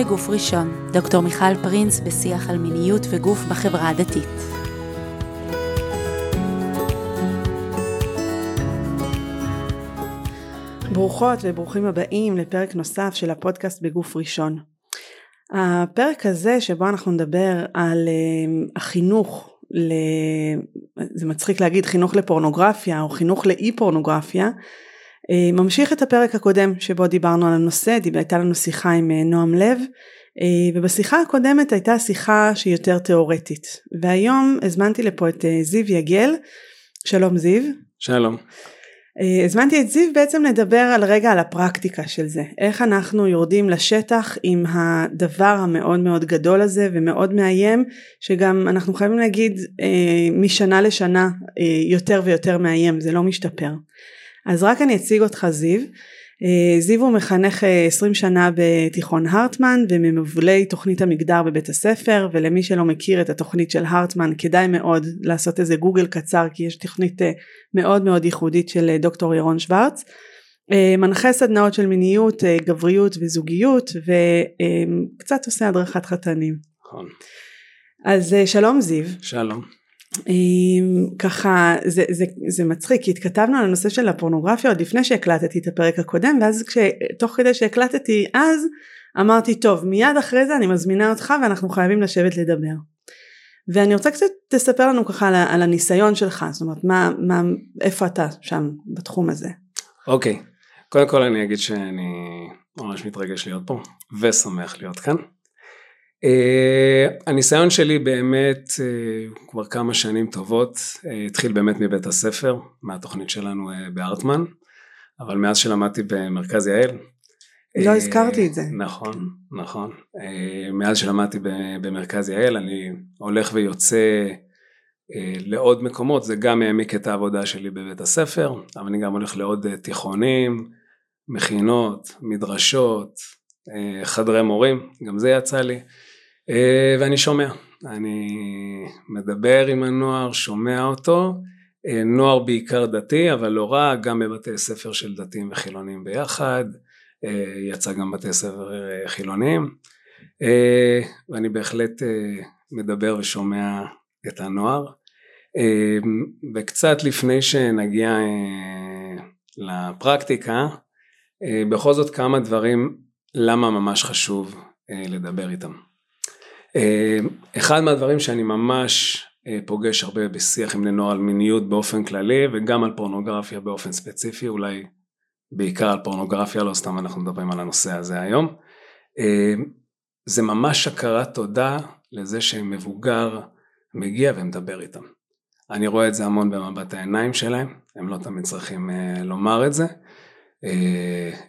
בגוף ראשון, דוקטור מיכל פרינס בשיח על מיניות וגוף בחברה הדתית. ברוכות וברוכים הבאים לפרק נוסף של הפודקאסט בגוף ראשון. הפרק הזה שבו אנחנו נדבר על uh, החינוך, ל... זה מצחיק להגיד חינוך לפורנוגרפיה או חינוך לאי פורנוגרפיה, ממשיך את הפרק הקודם שבו דיברנו על הנושא, הייתה לנו שיחה עם uh, נועם לב uh, ובשיחה הקודמת הייתה שיחה שהיא יותר תיאורטית והיום הזמנתי לפה את זיו יגל, שלום זיו. שלום. אה, הזמנתי את זיו בעצם לדבר על רגע על הפרקטיקה של זה, איך אנחנו יורדים לשטח עם הדבר המאוד מאוד גדול הזה ומאוד מאיים, שגם אנחנו חייבים להגיד אה, משנה לשנה אה, יותר ויותר מאיים, זה לא משתפר. אז רק אני אציג אותך זיו, אה, זיו הוא מחנך 20 אה, שנה בתיכון הרטמן וממובילי תוכנית המגדר בבית הספר ולמי שלא מכיר את התוכנית של הרטמן כדאי מאוד לעשות איזה גוגל קצר כי יש תוכנית אה, מאוד מאוד ייחודית של דוקטור ירון שוורץ מנחה סדנאות של מיניות גבריות וזוגיות וקצת עושה הדרכת חתנים. נכון. אז שלום זיו. שלום. ככה זה, זה, זה מצחיק כי התכתבנו על הנושא של הפורנוגרפיה עוד לפני שהקלטתי את הפרק הקודם ואז תוך כדי שהקלטתי אז אמרתי טוב מיד אחרי זה אני מזמינה אותך ואנחנו חייבים לשבת לדבר ואני רוצה קצת תספר לנו ככה על, על הניסיון שלך זאת אומרת מה, מה איפה אתה שם בתחום הזה. אוקיי okay. קודם כל אני אגיד שאני ממש מתרגש להיות פה ושמח להיות כאן Uh, הניסיון שלי באמת uh, כבר כמה שנים טובות uh, התחיל באמת מבית הספר מהתוכנית שלנו uh, בארטמן אבל מאז שלמדתי במרכז יעל לא uh, הזכרתי את זה. נכון נכון. uh, מאז שלמדתי במרכז יעל אני הולך ויוצא uh, לעוד מקומות זה גם העמיק את העבודה שלי בבית הספר אבל אני גם הולך לעוד uh, תיכונים מכינות מדרשות חדרי מורים גם זה יצא לי ואני שומע, אני מדבר עם הנוער, שומע אותו, אה, נוער בעיקר דתי אבל לא רק, גם בבתי ספר של דתיים וחילונים ביחד, אה, יצא גם בתי ספר חילונים. ואני בהחלט מדבר ושומע את הנוער. וקצת לפני שנגיע לפרקטיקה בכל זאת כמה דברים למה ממש חשוב לדבר איתם. אה, אחד מהדברים שאני ממש אה, פוגש הרבה בשיח עם בני נוער על מיניות באופן כללי וגם על פורנוגרפיה באופן ספציפי אולי בעיקר על פורנוגרפיה לא סתם אנחנו מדברים על הנושא הזה היום. אה, זה ממש הכרת תודה לזה שמבוגר מגיע ומדבר איתם. אני רואה את זה המון במבט העיניים שלהם הם לא תמיד צריכים לומר את זה.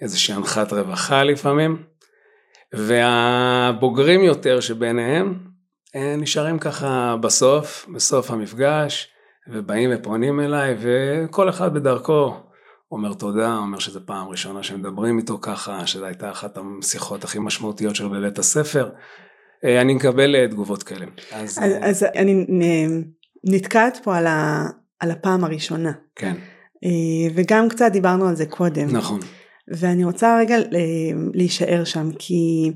איזושהי הנחת רווחה לפעמים והבוגרים יותר שביניהם אה, נשארים ככה בסוף, בסוף המפגש, ובאים ופונים אליי, וכל אחד בדרכו אומר תודה, אומר שזו פעם ראשונה שמדברים איתו ככה, שזו הייתה אחת השיחות הכי משמעותיות שלו בבית הספר. אה, אני מקבל אה, תגובות כאלה. אז, אז, אז אני נתקעת פה על, ה, על הפעם הראשונה. כן. וגם קצת דיברנו על זה קודם. נכון. ואני רוצה רגע להישאר שם כי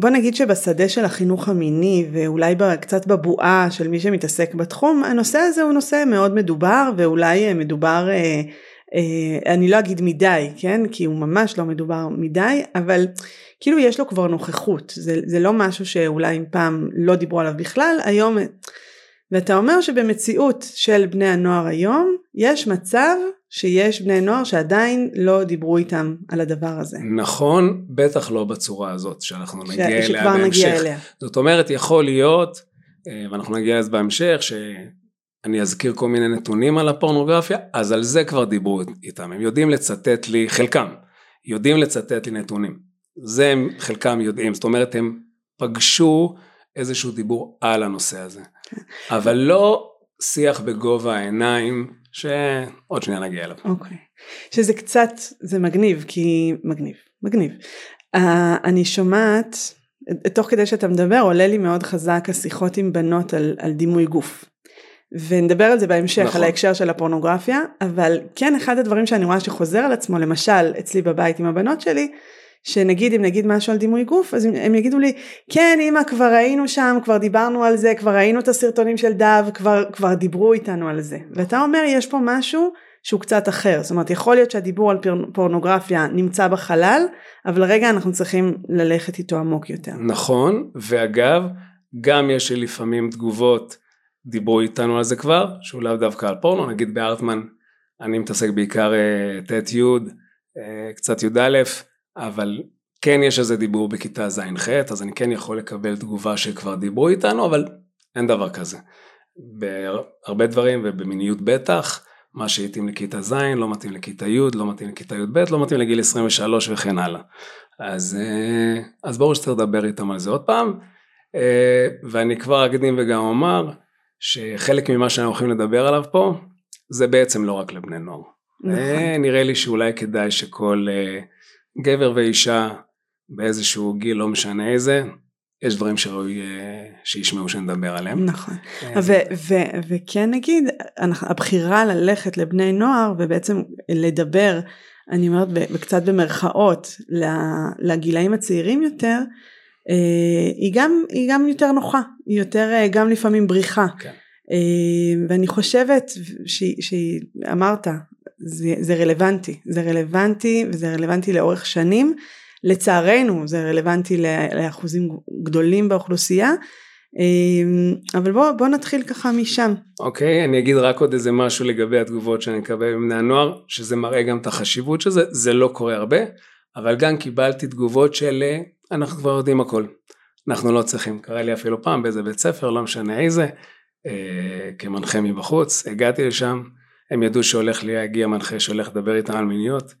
בוא נגיד שבשדה של החינוך המיני ואולי קצת בבועה של מי שמתעסק בתחום הנושא הזה הוא נושא מאוד מדובר ואולי אה, מדובר אה, אה, אני לא אגיד מדי כן? כי הוא ממש לא מדובר מדי אבל כאילו יש לו כבר נוכחות. זה, זה לא משהו שאולי אם פעם לא דיברו עליו בכלל היום ואתה אומר שבמציאות של בני הנוער היום יש מצב שיש בני נוער שעדיין לא דיברו איתם על הדבר הזה. נכון, בטח לא בצורה הזאת שאנחנו נגיע ש... אליה בהמשך. נגיע אליה. זאת אומרת יכול להיות, אה, ואנחנו נגיע לזה בהמשך, שאני אזכיר כל מיני נתונים על הפורנוגרפיה, אז על זה כבר דיברו איתם, הם יודעים לצטט לי, חלקם, יודעים לצטט לי נתונים. זה הם חלקם יודעים, זאת אומרת הם פגשו איזשהו דיבור על הנושא הזה. כן. אבל לא שיח בגובה העיניים שעוד שנייה נגיע אליו. אוקיי. Okay. שזה קצת, זה מגניב, כי מגניב, מגניב. Uh, אני שומעת, תוך כדי שאתה מדבר עולה לי מאוד חזק השיחות עם בנות על, על דימוי גוף. ונדבר על זה בהמשך, נכון. על ההקשר של הפורנוגרפיה, אבל כן אחד הדברים שאני רואה שחוזר על עצמו, למשל אצלי בבית עם הבנות שלי, שנגיד אם נגיד משהו על דימוי גוף אז הם, הם יגידו לי כן אמא כבר היינו שם כבר דיברנו על זה כבר ראינו את הסרטונים של דב כבר כבר דיברו איתנו על זה ואתה אומר יש פה משהו שהוא קצת אחר זאת אומרת יכול להיות שהדיבור על פורנוגרפיה נמצא בחלל אבל רגע אנחנו צריכים ללכת איתו עמוק יותר. נכון ואגב גם יש לי לפעמים תגובות דיברו איתנו על זה כבר שהוא לאו דווקא על פורנו נגיד בארטמן אני מתעסק בעיקר אה, ט' י' אה, קצת י"א אבל כן יש איזה דיבור בכיתה ז'-ח' אז אני כן יכול לקבל תגובה שכבר דיברו איתנו אבל אין דבר כזה. בהרבה דברים ובמיניות בטח מה שהתאים לכיתה ז' לא מתאים לכיתה י' לא מתאים לכיתה י"ב לא מתאים לגיל 23 וכן הלאה. אז, אה, אז ברור שצריך לדבר איתם על זה עוד פעם ואני כבר אקדים וגם אומר שחלק ממה שאנחנו הולכים לדבר עליו פה זה בעצם לא רק לבני נוער. נכון. אה, נראה לי שאולי כדאי שכל אה, גבר ואישה באיזשהו גיל, לא משנה איזה, יש דברים שראוי אה, שישמעו שנדבר עליהם. נכון. וכן נגיד, הבחירה ללכת לבני נוער ובעצם לדבר, אני אומרת קצת במרכאות, לגילאים הצעירים יותר, היא גם, היא גם יותר נוחה, היא יותר גם לפעמים בריחה. כן. אה, ואני חושבת שאמרת זה, זה רלוונטי זה רלוונטי וזה רלוונטי לאורך שנים. לצערנו זה רלוונטי לאחוזים גדולים באוכלוסייה. אה, אבל בוא, בוא נתחיל ככה משם. אוקיי, okay, אני אגיד רק עוד איזה משהו לגבי התגובות שאני מקבל מבני הנוער, שזה מראה גם את החשיבות של זה, זה לא קורה הרבה, אבל גם קיבלתי תגובות של אנחנו כבר יודעים הכל, אנחנו לא צריכים, קרה לי אפילו פעם באיזה בית ספר, לא משנה איזה, אה, כמנחה מבחוץ, הגעתי לשם, הם ידעו שהולך להגיע מנחה שהולך לדבר איתם על מיניות,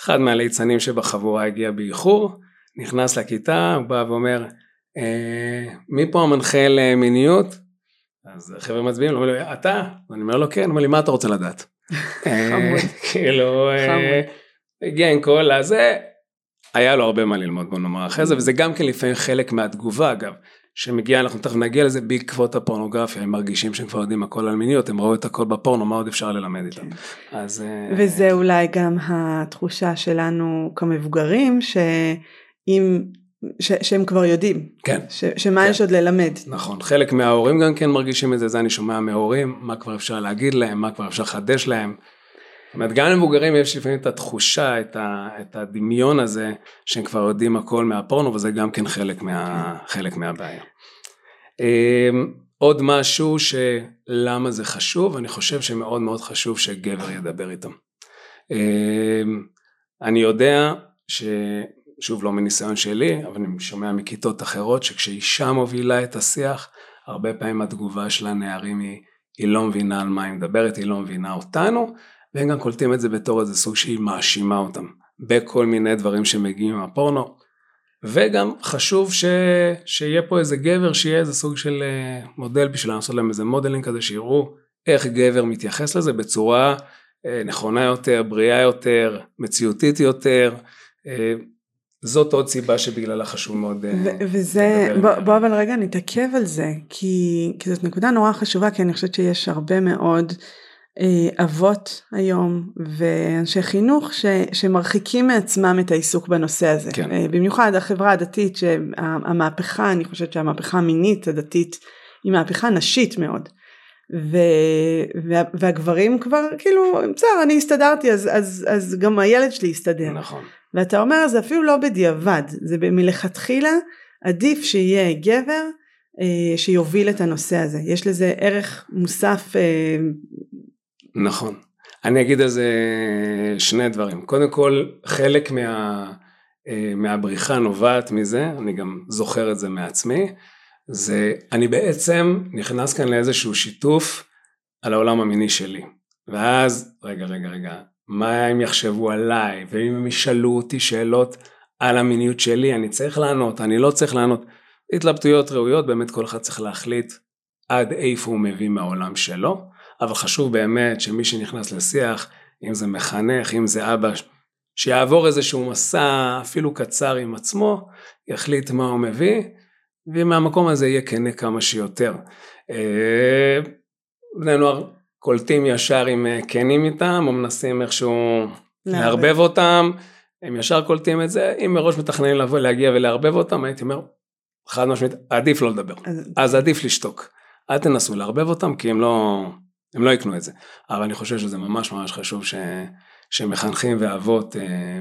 אחד מהליצנים שבחבורה הגיע באיחור, נכנס לכיתה, הוא בא ואומר, אה, מי פה המנחה למיניות? אז החבר'ה מצביעים, אומרים לו, אתה? אני אומר לו, כן, הוא אומר לי, מה אתה רוצה לדעת? חמוד. כאילו, אה, הגיע עם כל הזה, היה לו הרבה מה ללמוד בוא נאמר אחרי זה, וזה גם כן לפעמים חלק מהתגובה אגב. שמגיע, אנחנו תכף נגיע לזה בעקבות הפורנוגרפיה, הם מרגישים שהם כבר יודעים הכל על מיניות, הם ראו את הכל בפורנו, מה עוד אפשר ללמד איתם. כן. אז... אה, וזה אולי גם התחושה שלנו כמבוגרים, שאם... ש, שהם כבר יודעים, כן, ש, שמה כן. יש עוד ללמד. נכון, חלק מההורים גם כן מרגישים את זה, זה אני שומע מההורים, מה כבר אפשר להגיד להם, מה כבר אפשר לחדש להם, אומרת, גם למבוגרים יש לפעמים את התחושה, את, ה, את הדמיון הזה, שהם כבר יודעים הכל מהפורנו, וזה גם כן חלק, מה, חלק מהבעיה. אמ, עוד משהו שלמה זה חשוב, אני חושב שמאוד מאוד חשוב שגבר ידבר איתם. אמ, אני יודע ש... שוב לא מניסיון שלי, אבל אני שומע מכיתות אחרות שכשאישה מובילה את השיח, הרבה פעמים התגובה של הנערים היא, היא לא מבינה על מה היא מדברת, היא לא מבינה אותנו, והם גם קולטים את זה בתור איזה סוג שהיא מאשימה אותם בכל מיני דברים שמגיעים מהפורנו וגם חשוב ש... שיהיה פה איזה גבר שיהיה איזה סוג של אה, מודל בשביל לעשות להם איזה modeling כזה שיראו איך גבר מתייחס לזה בצורה אה, נכונה יותר, בריאה יותר, מציאותית יותר. אה, זאת עוד סיבה שבגללה חשוב מאוד וזה בוא, בוא אבל רגע נתעכב על זה כי, כי זאת נקודה נורא חשובה כי אני חושבת שיש הרבה מאוד אבות היום ואנשי חינוך ש, שמרחיקים מעצמם את העיסוק בנושא הזה. כן. אה, במיוחד החברה הדתית שהמהפכה, אני חושבת שהמהפכה המינית הדתית היא מהפכה נשית מאוד. ו, וה, והגברים כבר כאילו בסדר אני הסתדרתי אז, אז, אז גם הילד שלי יסתדר. נכון. ואתה אומר זה אפילו לא בדיעבד זה מלכתחילה עדיף שיהיה גבר אה, שיוביל את הנושא הזה יש לזה ערך מוסף אה, נכון. אני אגיד על זה שני דברים. קודם כל, חלק מה, אה, מהבריחה נובעת מזה, אני גם זוכר את זה מעצמי, זה אני בעצם נכנס כאן לאיזשהו שיתוף על העולם המיני שלי. ואז, רגע, רגע, רגע, מה הם יחשבו עליי, ואם הם ישאלו אותי שאלות על המיניות שלי, אני צריך לענות, אני לא צריך לענות. התלבטויות ראויות, באמת כל אחד צריך להחליט עד איפה הוא מביא מהעולם שלו. אבל חשוב באמת שמי שנכנס לשיח, אם זה מחנך, אם זה אבא, שיעבור איזשהו מסע אפילו קצר עם עצמו, יחליט מה הוא מביא, ומהמקום הזה יהיה כנה כמה שיותר. אה, בני נוער קולטים ישר אם אה, כנים איתם, או מנסים איכשהו לערבב אותם, הם ישר קולטים את זה, אם מראש מתכננים לבוא, להגיע ולערבב אותם, הייתי אומר, חד משמעית, עדיף לא לדבר. אז, אז עדיף לשתוק. אל תנסו לערבב אותם, כי הם לא, הם לא יקנו את זה. אבל אני חושב שזה ממש ממש חשוב ש, שמחנכים ואבות אה,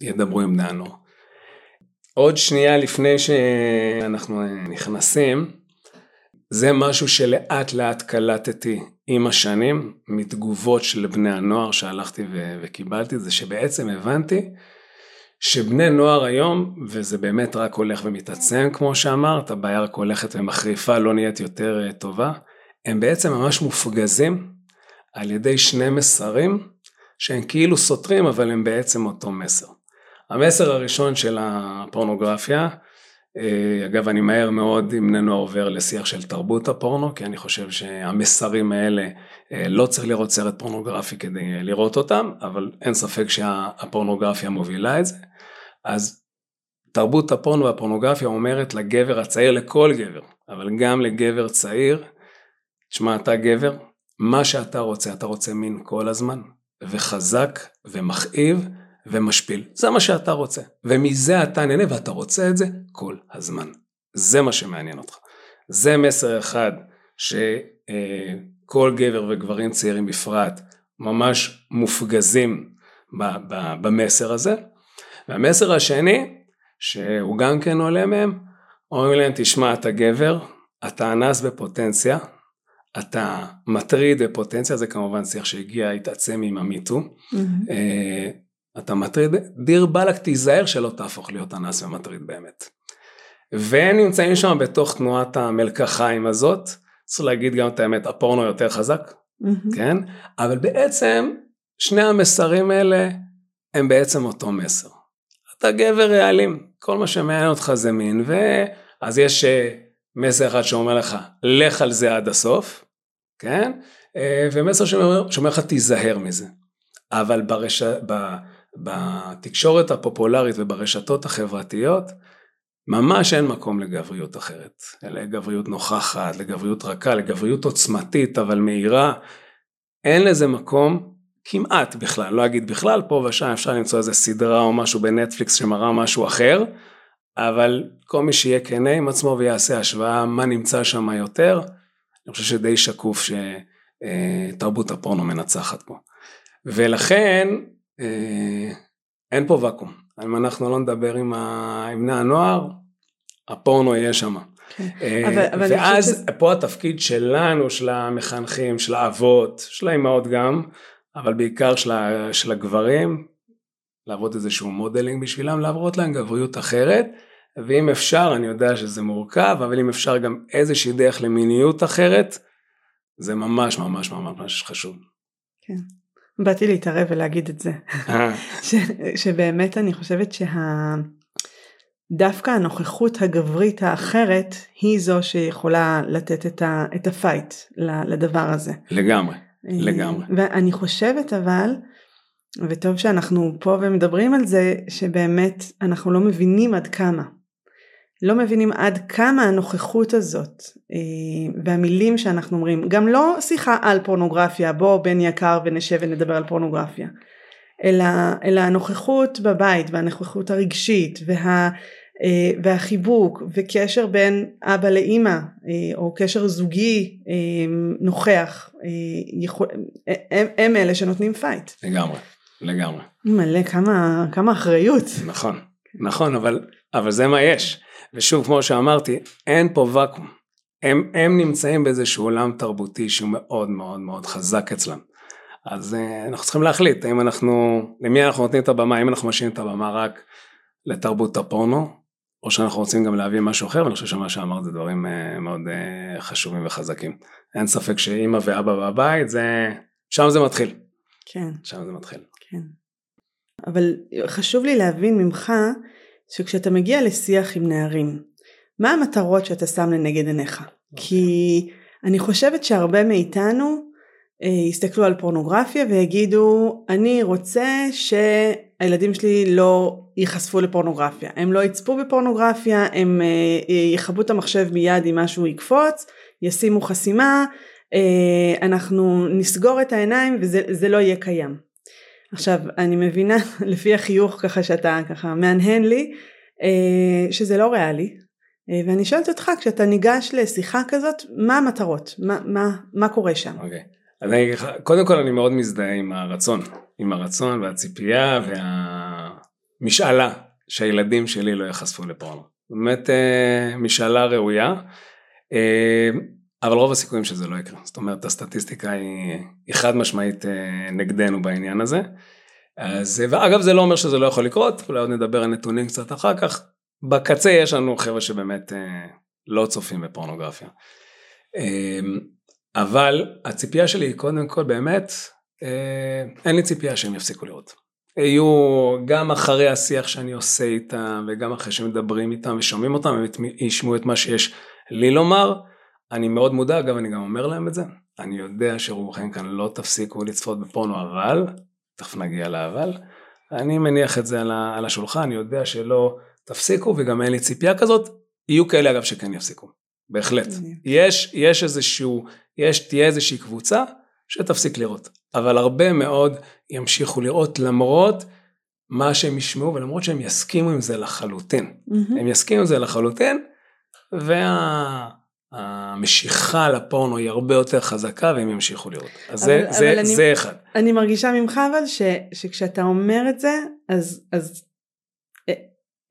ידברו עם בני הנוער. עוד שנייה לפני שאנחנו נכנסים, זה משהו שלאט לאט קלטתי עם השנים מתגובות של בני הנוער שהלכתי ו- וקיבלתי, זה שבעצם הבנתי שבני נוער היום, וזה באמת רק הולך ומתעצם כמו שאמרת, הבעיה רק הולכת ומחריפה, לא נהיית יותר אה, טובה, הם בעצם ממש מופגזים על ידי שני מסרים שהם כאילו סותרים אבל הם בעצם אותו מסר. המסר הראשון של הפורנוגרפיה, אה, אגב אני מהר מאוד עם בני נוער עובר לשיח של תרבות הפורנו, כי אני חושב שהמסרים האלה אה, לא צריך לראות סרט פורנוגרפי כדי לראות אותם, אבל אין ספק שהפורנוגרפיה מובילה את זה. אז תרבות הפורנו והפורנוגרפיה אומרת לגבר הצעיר, לכל גבר, אבל גם לגבר צעיר, תשמע אתה גבר, מה שאתה רוצה, אתה רוצה מין כל הזמן, וחזק ומכאיב ומשפיל. זה מה שאתה רוצה. ומזה אתה נהנה ואתה רוצה את זה כל הזמן. זה מה שמעניין אותך. זה מסר אחד שכל גבר וגברים צעירים בפרט ממש מופגזים במסר הזה. והמסר השני, שהוא גם כן עולה מהם, אומרים להם תשמע אתה גבר, אתה אנס בפוטנציה, אתה מטריד בפוטנציה, זה כמובן שיח שהגיע, התעצם עם המיטו, mm-hmm. אתה מטריד, דיר באלק תיזהר שלא תהפוך להיות אנס ומטריד באמת. והם נמצאים שם בתוך תנועת המלקחיים הזאת, צריך להגיד גם את האמת, הפורנו יותר חזק, mm-hmm. כן? אבל בעצם שני המסרים האלה הם בעצם אותו מסר. אתה גבר רעלים, כל מה שמעניין אותך זה מין, ואז יש אה, מסר אחד שאומר לך, לך על זה עד הסוף, כן? אה, ומסר שאומר, לך, תיזהר מזה. אבל ברש... ב... בתקשורת הפופולרית וברשתות החברתיות, ממש אין מקום לגבריות אחרת, אלא לגבריות נוכחת, לגבריות רכה, לגבריות עוצמתית אבל מהירה, אין לזה מקום כמעט בכלל, לא אגיד בכלל, פה ושם אפשר למצוא איזה סדרה או משהו בנטפליקס שמראה משהו אחר, אבל כל מי שיהיה כנה עם עצמו ויעשה השוואה מה נמצא שם יותר, אני חושב שדי שקוף שתרבות הפורנו מנצחת פה. ולכן אה, אין פה ואקום. אם אנחנו לא נדבר עם, ה... עם בני הנוער, הפורנו יהיה שם. כן. אה, ואז ש... פה התפקיד שלנו, של המחנכים, של האבות, של האימהות גם, אבל בעיקר של, ה... של הגברים, לעבוד איזשהו modeling בשבילם, להראות להם גבריות אחרת, ואם אפשר, אני יודע שזה מורכב, אבל אם אפשר גם איזושהי דרך למיניות אחרת, זה ממש ממש ממש חשוב. כן. באתי להתערב ולהגיד את זה. אה. ש, שבאמת אני חושבת שדווקא הנוכחות הגברית האחרת היא זו שיכולה לתת את, ה, את הפייט לדבר הזה. לגמרי, אה, לגמרי. ואני חושבת אבל, וטוב שאנחנו פה ומדברים על זה, שבאמת אנחנו לא מבינים עד כמה. לא מבינים עד כמה הנוכחות הזאת אה, והמילים שאנחנו אומרים, גם לא שיחה על פורנוגרפיה, בוא בן יקר ונשב ונדבר על פורנוגרפיה, אלא, אלא הנוכחות בבית והנוכחות הרגשית וה, אה, והחיבוק וקשר בין אבא לאימא אה, או קשר זוגי נוכח, יכול, הם, הם אלה שנותנים פייט. לגמרי, לגמרי. מלא, כמה, כמה אחריות. נכון, נכון, אבל, אבל זה מה יש. ושוב כמו שאמרתי אין פה ואקום. הם, הם נמצאים באיזשהו עולם תרבותי שהוא מאוד מאוד מאוד חזק אצלם. אז uh, אנחנו צריכים להחליט האם אנחנו למי אנחנו נותנים את הבמה האם אנחנו משאירים את הבמה רק לתרבות הפורנו או שאנחנו רוצים גם להביא משהו אחר ואני חושב שמה שאמרת זה דברים uh, מאוד uh, חשובים וחזקים. אין ספק שאימא ואבא בבית זה שם זה מתחיל. כן. שם זה מתחיל. כן. אבל חשוב לי להבין ממך שכשאתה מגיע לשיח עם נערים, מה המטרות שאתה שם לנגד עיניך? Okay. אוקיי. כי אני חושבת שהרבה מאיתנו אה, יסתכלו על פורנוגרפיה ויגידו אני רוצה שהילדים שלי לא ייחשפו לפורנוגרפיה, הם לא יצפו בפורנוגרפיה, הם אה, יכבו את המחשב מיד אם משהו יקפוץ, ישימו חסימה, אה, אנחנו נסגור את העיניים וזה לא יהיה קיים. עכשיו, אני מבינה לפי החיוך ככה שאתה ככה מהנהן לי, אה, שזה לא ריאלי, אה, ואני שואלת אותך, כשאתה ניגש לשיחה כזאת, מה המטרות? מה, מה, מה קורה שם? אוקיי. Okay. אז אני, קודם כל אני מאוד מזדהה עם הרצון, עם הרצון והציפייה והמשאלה שהילדים שלי לא ייחשפו לפורנו. באמת אה, משאלה ראויה, אבל רוב הסיכויים שזה לא יקרה. זאת אומרת הסטטיסטיקה היא, היא חד משמעית אה, נגדנו בעניין הזה. אז, ואגב זה לא אומר שזה לא יכול לקרות, אולי עוד נדבר על נתונים קצת אחר כך. בקצה יש לנו חבר'ה שבאמת לא צופים בפורנוגרפיה. אבל הציפייה שלי היא קודם כל באמת, אין לי ציפייה שהם יפסיקו לראות. יהיו גם אחרי השיח שאני עושה איתם וגם אחרי שמדברים איתם ושומעים אותם הם ישמעו את מה שיש לי לומר. אני מאוד מודע, אגב אני גם אומר להם את זה, אני יודע שרובכם כאן לא תפסיקו לצפות בפורנו אבל, תכף נגיע לאבל, אני מניח את זה על השולחן, אני יודע שלא תפסיקו וגם אין לי ציפייה כזאת, יהיו כאלה אגב שכן יפסיקו, בהחלט. יש, יש איזשהו, יש, תהיה איזושהי קבוצה שתפסיק לראות. אבל הרבה מאוד ימשיכו לראות למרות מה שהם ישמעו ולמרות שהם יסכימו עם זה לחלוטין. Mm-hmm. הם יסכימו עם זה לחלוטין והמשיכה וה... לפורנו היא הרבה יותר חזקה והם ימשיכו לראות. אז אבל, זה, אבל זה, אני, זה אחד. אני מרגישה ממך אבל ש, שכשאתה אומר את זה אז, אז אה,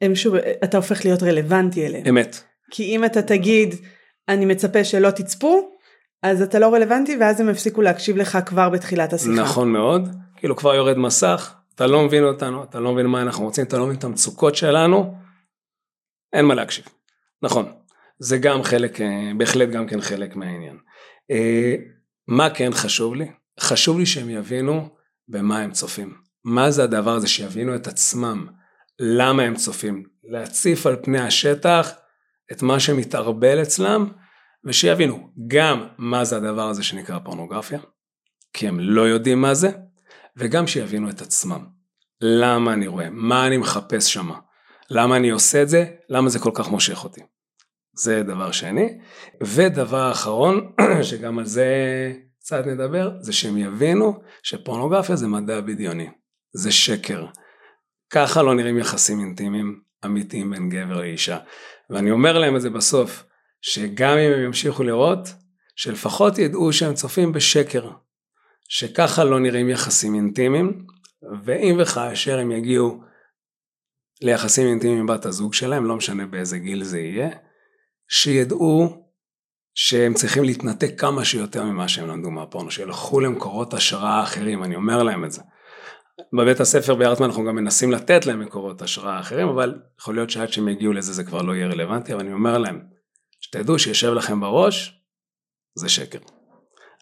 הם שוב, אתה הופך להיות רלוונטי אליהם. אמת. כי אם אתה תגיד אני מצפה שלא תצפו אז אתה לא רלוונטי ואז הם הפסיקו להקשיב לך כבר בתחילת השיחה. נכון מאוד, כאילו כבר יורד מסך, אתה לא מבין אותנו, אתה לא מבין מה אנחנו רוצים, אתה לא מבין את המצוקות שלנו, אין מה להקשיב. נכון, זה גם חלק, אה, בהחלט גם כן חלק מהעניין. אה, מה כן חשוב לי? חשוב לי שהם יבינו במה הם צופים. מה זה הדבר הזה שיבינו את עצמם, למה הם צופים, להציף על פני השטח את מה שמתערבל אצלם ושיבינו גם מה זה הדבר הזה שנקרא פורנוגרפיה, כי הם לא יודעים מה זה, וגם שיבינו את עצמם. למה אני רואה? מה אני מחפש שמה? למה אני עושה את זה? למה זה כל כך מושך אותי? זה דבר שני. ודבר אחרון, שגם על זה קצת נדבר, זה שהם יבינו שפורנוגרפיה זה מדע בדיוני. זה שקר. ככה לא נראים יחסים אינטימיים אמיתיים בין גבר לאישה. ואני אומר להם את זה בסוף, שגם אם הם ימשיכו לראות, שלפחות ידעו שהם צופים בשקר, שככה לא נראים יחסים אינטימיים, ואם וכאשר הם יגיעו ליחסים אינטימיים עם בת הזוג שלהם, לא משנה באיזה גיל זה יהיה, שידעו שהם צריכים להתנתק כמה שיותר ממה שהם למדו מהפורנו, שילכו למקורות השראה אחרים, אני אומר להם את זה. בבית הספר בארטמן אנחנו גם מנסים לתת להם מקורות השראה אחרים, אבל יכול להיות שעד שהם יגיעו לזה זה כבר לא יהיה רלוונטי, אבל אני אומר להם, שתדעו שיושב לכם בראש, זה שקר.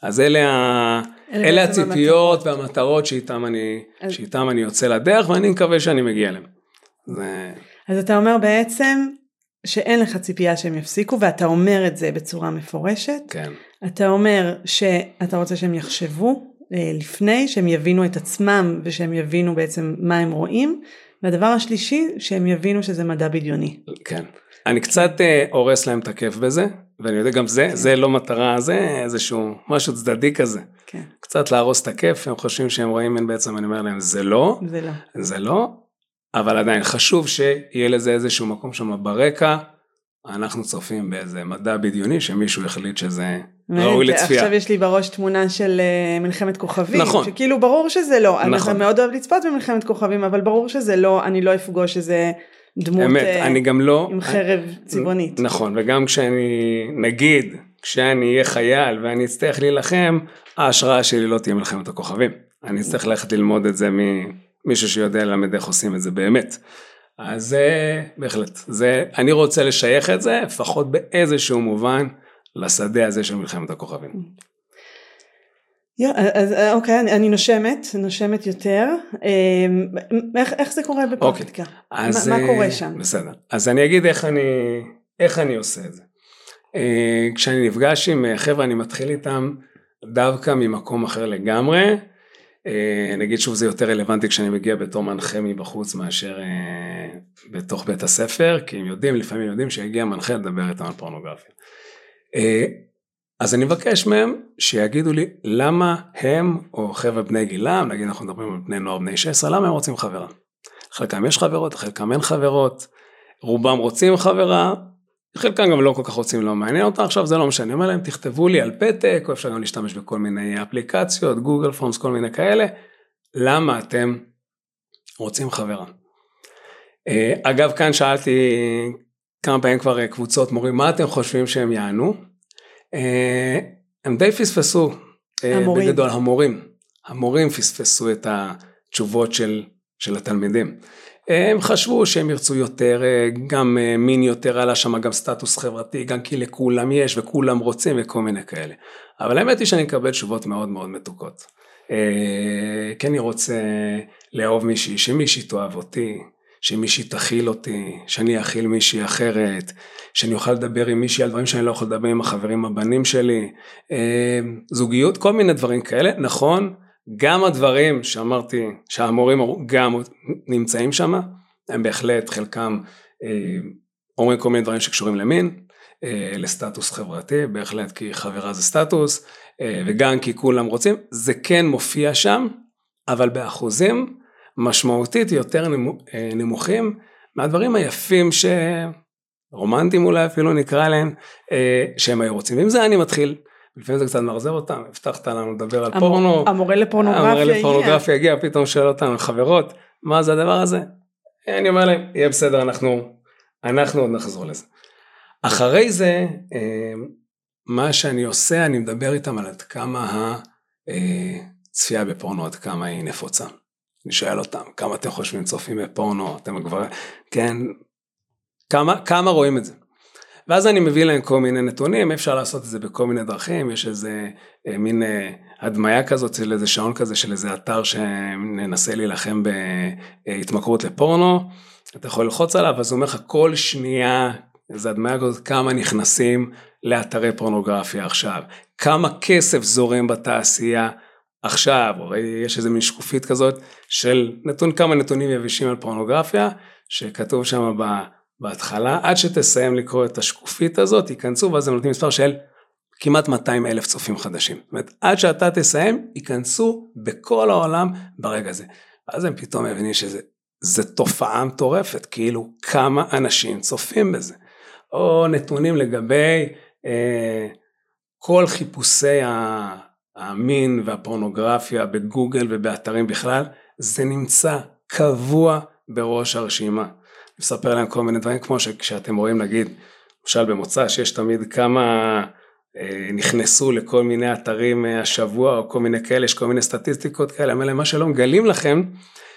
אז אלה, ה... אלה, אלה הציפיות המטרות. והמטרות שאיתם אני, אז... שאיתם אני יוצא לדרך ואני מקווה שאני מגיע אליהם. זה... אז אתה אומר בעצם שאין לך ציפייה שהם יפסיקו ואתה אומר את זה בצורה מפורשת. כן. אתה אומר שאתה רוצה שהם יחשבו אה, לפני, שהם יבינו את עצמם ושהם יבינו בעצם מה הם רואים. והדבר השלישי, שהם יבינו שזה מדע בדיוני. כן. אני קצת אה, הורס להם את הכיף בזה, ואני יודע גם זה, כן. זה לא מטרה, זה איזשהו משהו צדדי כזה. כן. קצת להרוס את הכיף, הם חושבים שהם רואים אין בעצם, אני אומר להם זה לא, זה לא, זה לא, אבל עדיין חשוב שיהיה לזה איזשהו מקום שם ברקע, אנחנו צופים באיזה מדע בדיוני שמישהו החליט שזה ראוי לצפייה. עכשיו יש לי בראש תמונה של uh, מלחמת כוכבים. נכון. שכאילו ברור שזה לא. נכון. אני מאוד אוהב לצפות במלחמת כוכבים, אבל ברור שזה לא, אני לא אפגוש איזה דמות אמת, uh, אני גם לא, עם חרב אני, צבעונית. נכון, וגם כשאני, נגיד, כשאני אהיה חייל ואני אצטרך להילחם, ההשראה שלי לא תהיה מלחמת הכוכבים. אני אצטרך ללכת ללמוד את זה ממישהו שיודע ללמד איך עושים את זה באמת. אז זה בהחלט, זה, אני רוצה לשייך את זה, לפחות באיזשהו מובן, לשדה הזה של מלחמת הכוכבים. אז אוקיי, אני, אני נושמת, נושמת יותר. אמ, איך, איך זה קורה בפרקטיקה? אוקיי, אז, מה, מה קורה שם? בסדר. אז אני אגיד איך אני, איך אני עושה את זה. אה, כשאני נפגש עם חבר'ה, אני מתחיל איתם דווקא ממקום אחר לגמרי. אה, נגיד שוב זה יותר רלוונטי כשאני מגיע בתור מנחה מבחוץ מאשר אה, בתוך בית הספר, כי הם יודעים, לפעמים יודעים שהגיע מנחה לדבר איתם על פורנוגרפיה. אה, אז אני מבקש מהם שיגידו לי למה הם או חבר'ה בני גילם, נגיד אנחנו מדברים על בני נוער בני 16, למה הם רוצים חברה? חלקם יש חברות, חלקם אין חברות, רובם רוצים חברה, חלקם גם לא כל כך רוצים, לא מעניין אותם, עכשיו זה לא משנה, אני אומר להם תכתבו לי על פתק, או אפשר גם להשתמש בכל מיני אפליקציות, גוגל פורמס, כל מיני כאלה, למה אתם רוצים חברה. אה, אגב, כאן שאלתי כמה פעמים כבר אה, קבוצות מורים, מה אתם חושבים שהם יענו? אה, הם די פספסו, המורים. בגדול, המורים. המורים פספסו את התשובות של, של התלמידים. הם חשבו שהם ירצו יותר, גם מין יותר עלה שם, גם סטטוס חברתי, גם כי לכולם יש וכולם רוצים וכל מיני כאלה. אבל האמת היא שאני מקבל תשובות מאוד מאוד מתוקות. כן אני רוצה לאהוב מישהי, שמישהי תאהב אותי, שמישהי תכיל אותי, שאני אכיל מישהי אחרת, שאני אוכל לדבר עם מישהי על דברים שאני לא יכול לדבר עם החברים הבנים שלי, אה, זוגיות, כל מיני דברים כאלה, נכון, גם הדברים שאמרתי, שהמורים גם נמצאים שם, הם בהחלט חלקם אה, אומרים כל מיני דברים שקשורים למין, אה, לסטטוס חברתי, בהחלט כי חברה זה סטטוס, וגם כי כולם רוצים, זה כן מופיע שם, אבל באחוזים משמעותית יותר אה, נמוכים מהדברים היפים שרומנטיים אולי אפילו נקרא להם, אה, שהם היו רוצים. ועם זה אני מתחיל. לפעמים זה קצת מאכזב אותם, הבטחת לנו לדבר על המור, פורנו. המורה לפורנוגרפיה הגיע. המורה לפורנוגרפיה הגיע, פתאום שואל אותנו, חברות, מה זה הדבר הזה? אני אומר להם, יהיה בסדר, אנחנו, אנחנו עוד נחזור לזה. אחרי זה, אה, מה שאני עושה, אני מדבר איתם על עד כמה הצפייה בפורנו, עד כמה היא נפוצה. אני שואל אותם, כמה אתם חושבים צופים בפורנו, אתם כבר, כן, כמה, כמה רואים את זה. ואז אני מביא להם כל מיני נתונים, אפשר לעשות את זה בכל מיני דרכים, יש איזה אה, מין אה, הדמיה כזאת של איזה שעון כזה של איזה אתר שננסה להילחם בהתמכרות לפורנו, אתה יכול ללחוץ עליו, אז הוא אומר לך כל שנייה, איזה הדמיה כזאת, כמה נכנסים לאתרי פורנוגרפיה עכשיו, כמה כסף זורם בתעשייה עכשיו, יש איזה מין שקופית כזאת של נתון כמה נתונים יבשים על פורנוגרפיה, שכתוב שם בהתחלה, עד שתסיים לקרוא את השקופית הזאת, ייכנסו ואז הם נותנים מספר של כמעט 200 אלף צופים חדשים. זאת אומרת, עד שאתה תסיים, ייכנסו בכל העולם ברגע הזה. ואז הם פתאום מבינים שזה תופעה מטורפת, כאילו כמה אנשים צופים בזה. או נתונים לגבי אה, כל חיפושי. המין והפורנוגרפיה בגוגל ובאתרים בכלל, זה נמצא קבוע בראש הרשימה. מספר להם כל מיני דברים כמו שכשאתם רואים נגיד, למשל במוצא שיש תמיד כמה אה, נכנסו לכל מיני אתרים אה, השבוע או כל מיני כאלה, יש כל מיני סטטיסטיקות כאלה, אבל מה שלא מגלים לכם,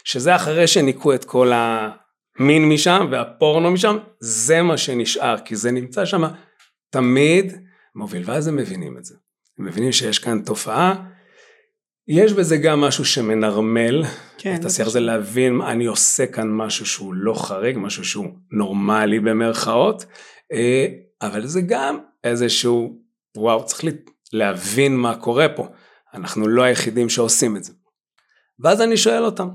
שזה אחרי שניקו את כל המין משם והפורנו משם, זה מה שנשאר, כי זה נמצא שם תמיד מוביל, ואז הם מבינים את זה. הם מבינים שיש כאן תופעה. יש בזה גם משהו שמנרמל כן, את השיח הזה, להבין אני עושה כאן משהו שהוא לא חריג, משהו שהוא נורמלי במרכאות, אה, אבל זה גם איזשהו, וואו, צריך להבין מה קורה פה, אנחנו לא היחידים שעושים את זה. ואז אני שואל אותם,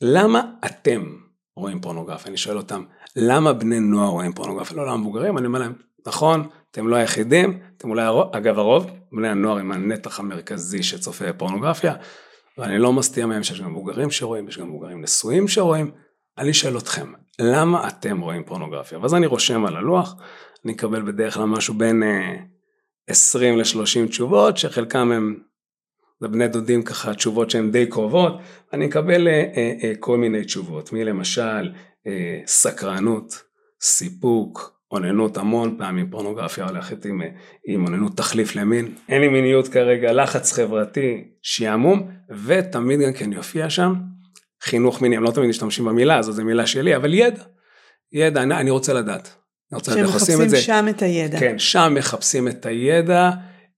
למה אתם רואים פורנוגרפיה? אני שואל אותם, למה בני נוער רואים פורנוגרפיה? לא למה מבוגרים, אני אומר להם, נכון, אתם לא היחידים, אתם אולי הרוב, אגב הרוב, בני הנוער הם הנתח המרכזי שצופה בפורנוגרפיה, ואני לא מסתיר מהם שיש גם מבוגרים שרואים, יש גם מבוגרים נשואים שרואים, אני שואל אתכם, למה אתם רואים פורנוגרפיה? ואז אני רושם על הלוח, אני אקבל בדרך כלל משהו בין אה, 20 ל-30 תשובות, שחלקם הם, זה בני דודים ככה, תשובות שהן די קרובות, אני אקבל אה, אה, אה, כל מיני תשובות, מי למשל אה, סקרנות, סיפוק, אוננות המון פעמים, פורנוגרפיה הולכת עם, עם אוננות תחליף למין, אין לי מיניות כרגע, לחץ חברתי, שעמום, ותמיד גם כן יופיע שם חינוך מיני, הם לא תמיד משתמשים במילה הזאת, זו מילה שלי, אבל ידע, ידע, אני, אני רוצה לדעת. אני רוצה לדעת איך עושים את זה. שמחפשים שם את הידע. כן, שם מחפשים את הידע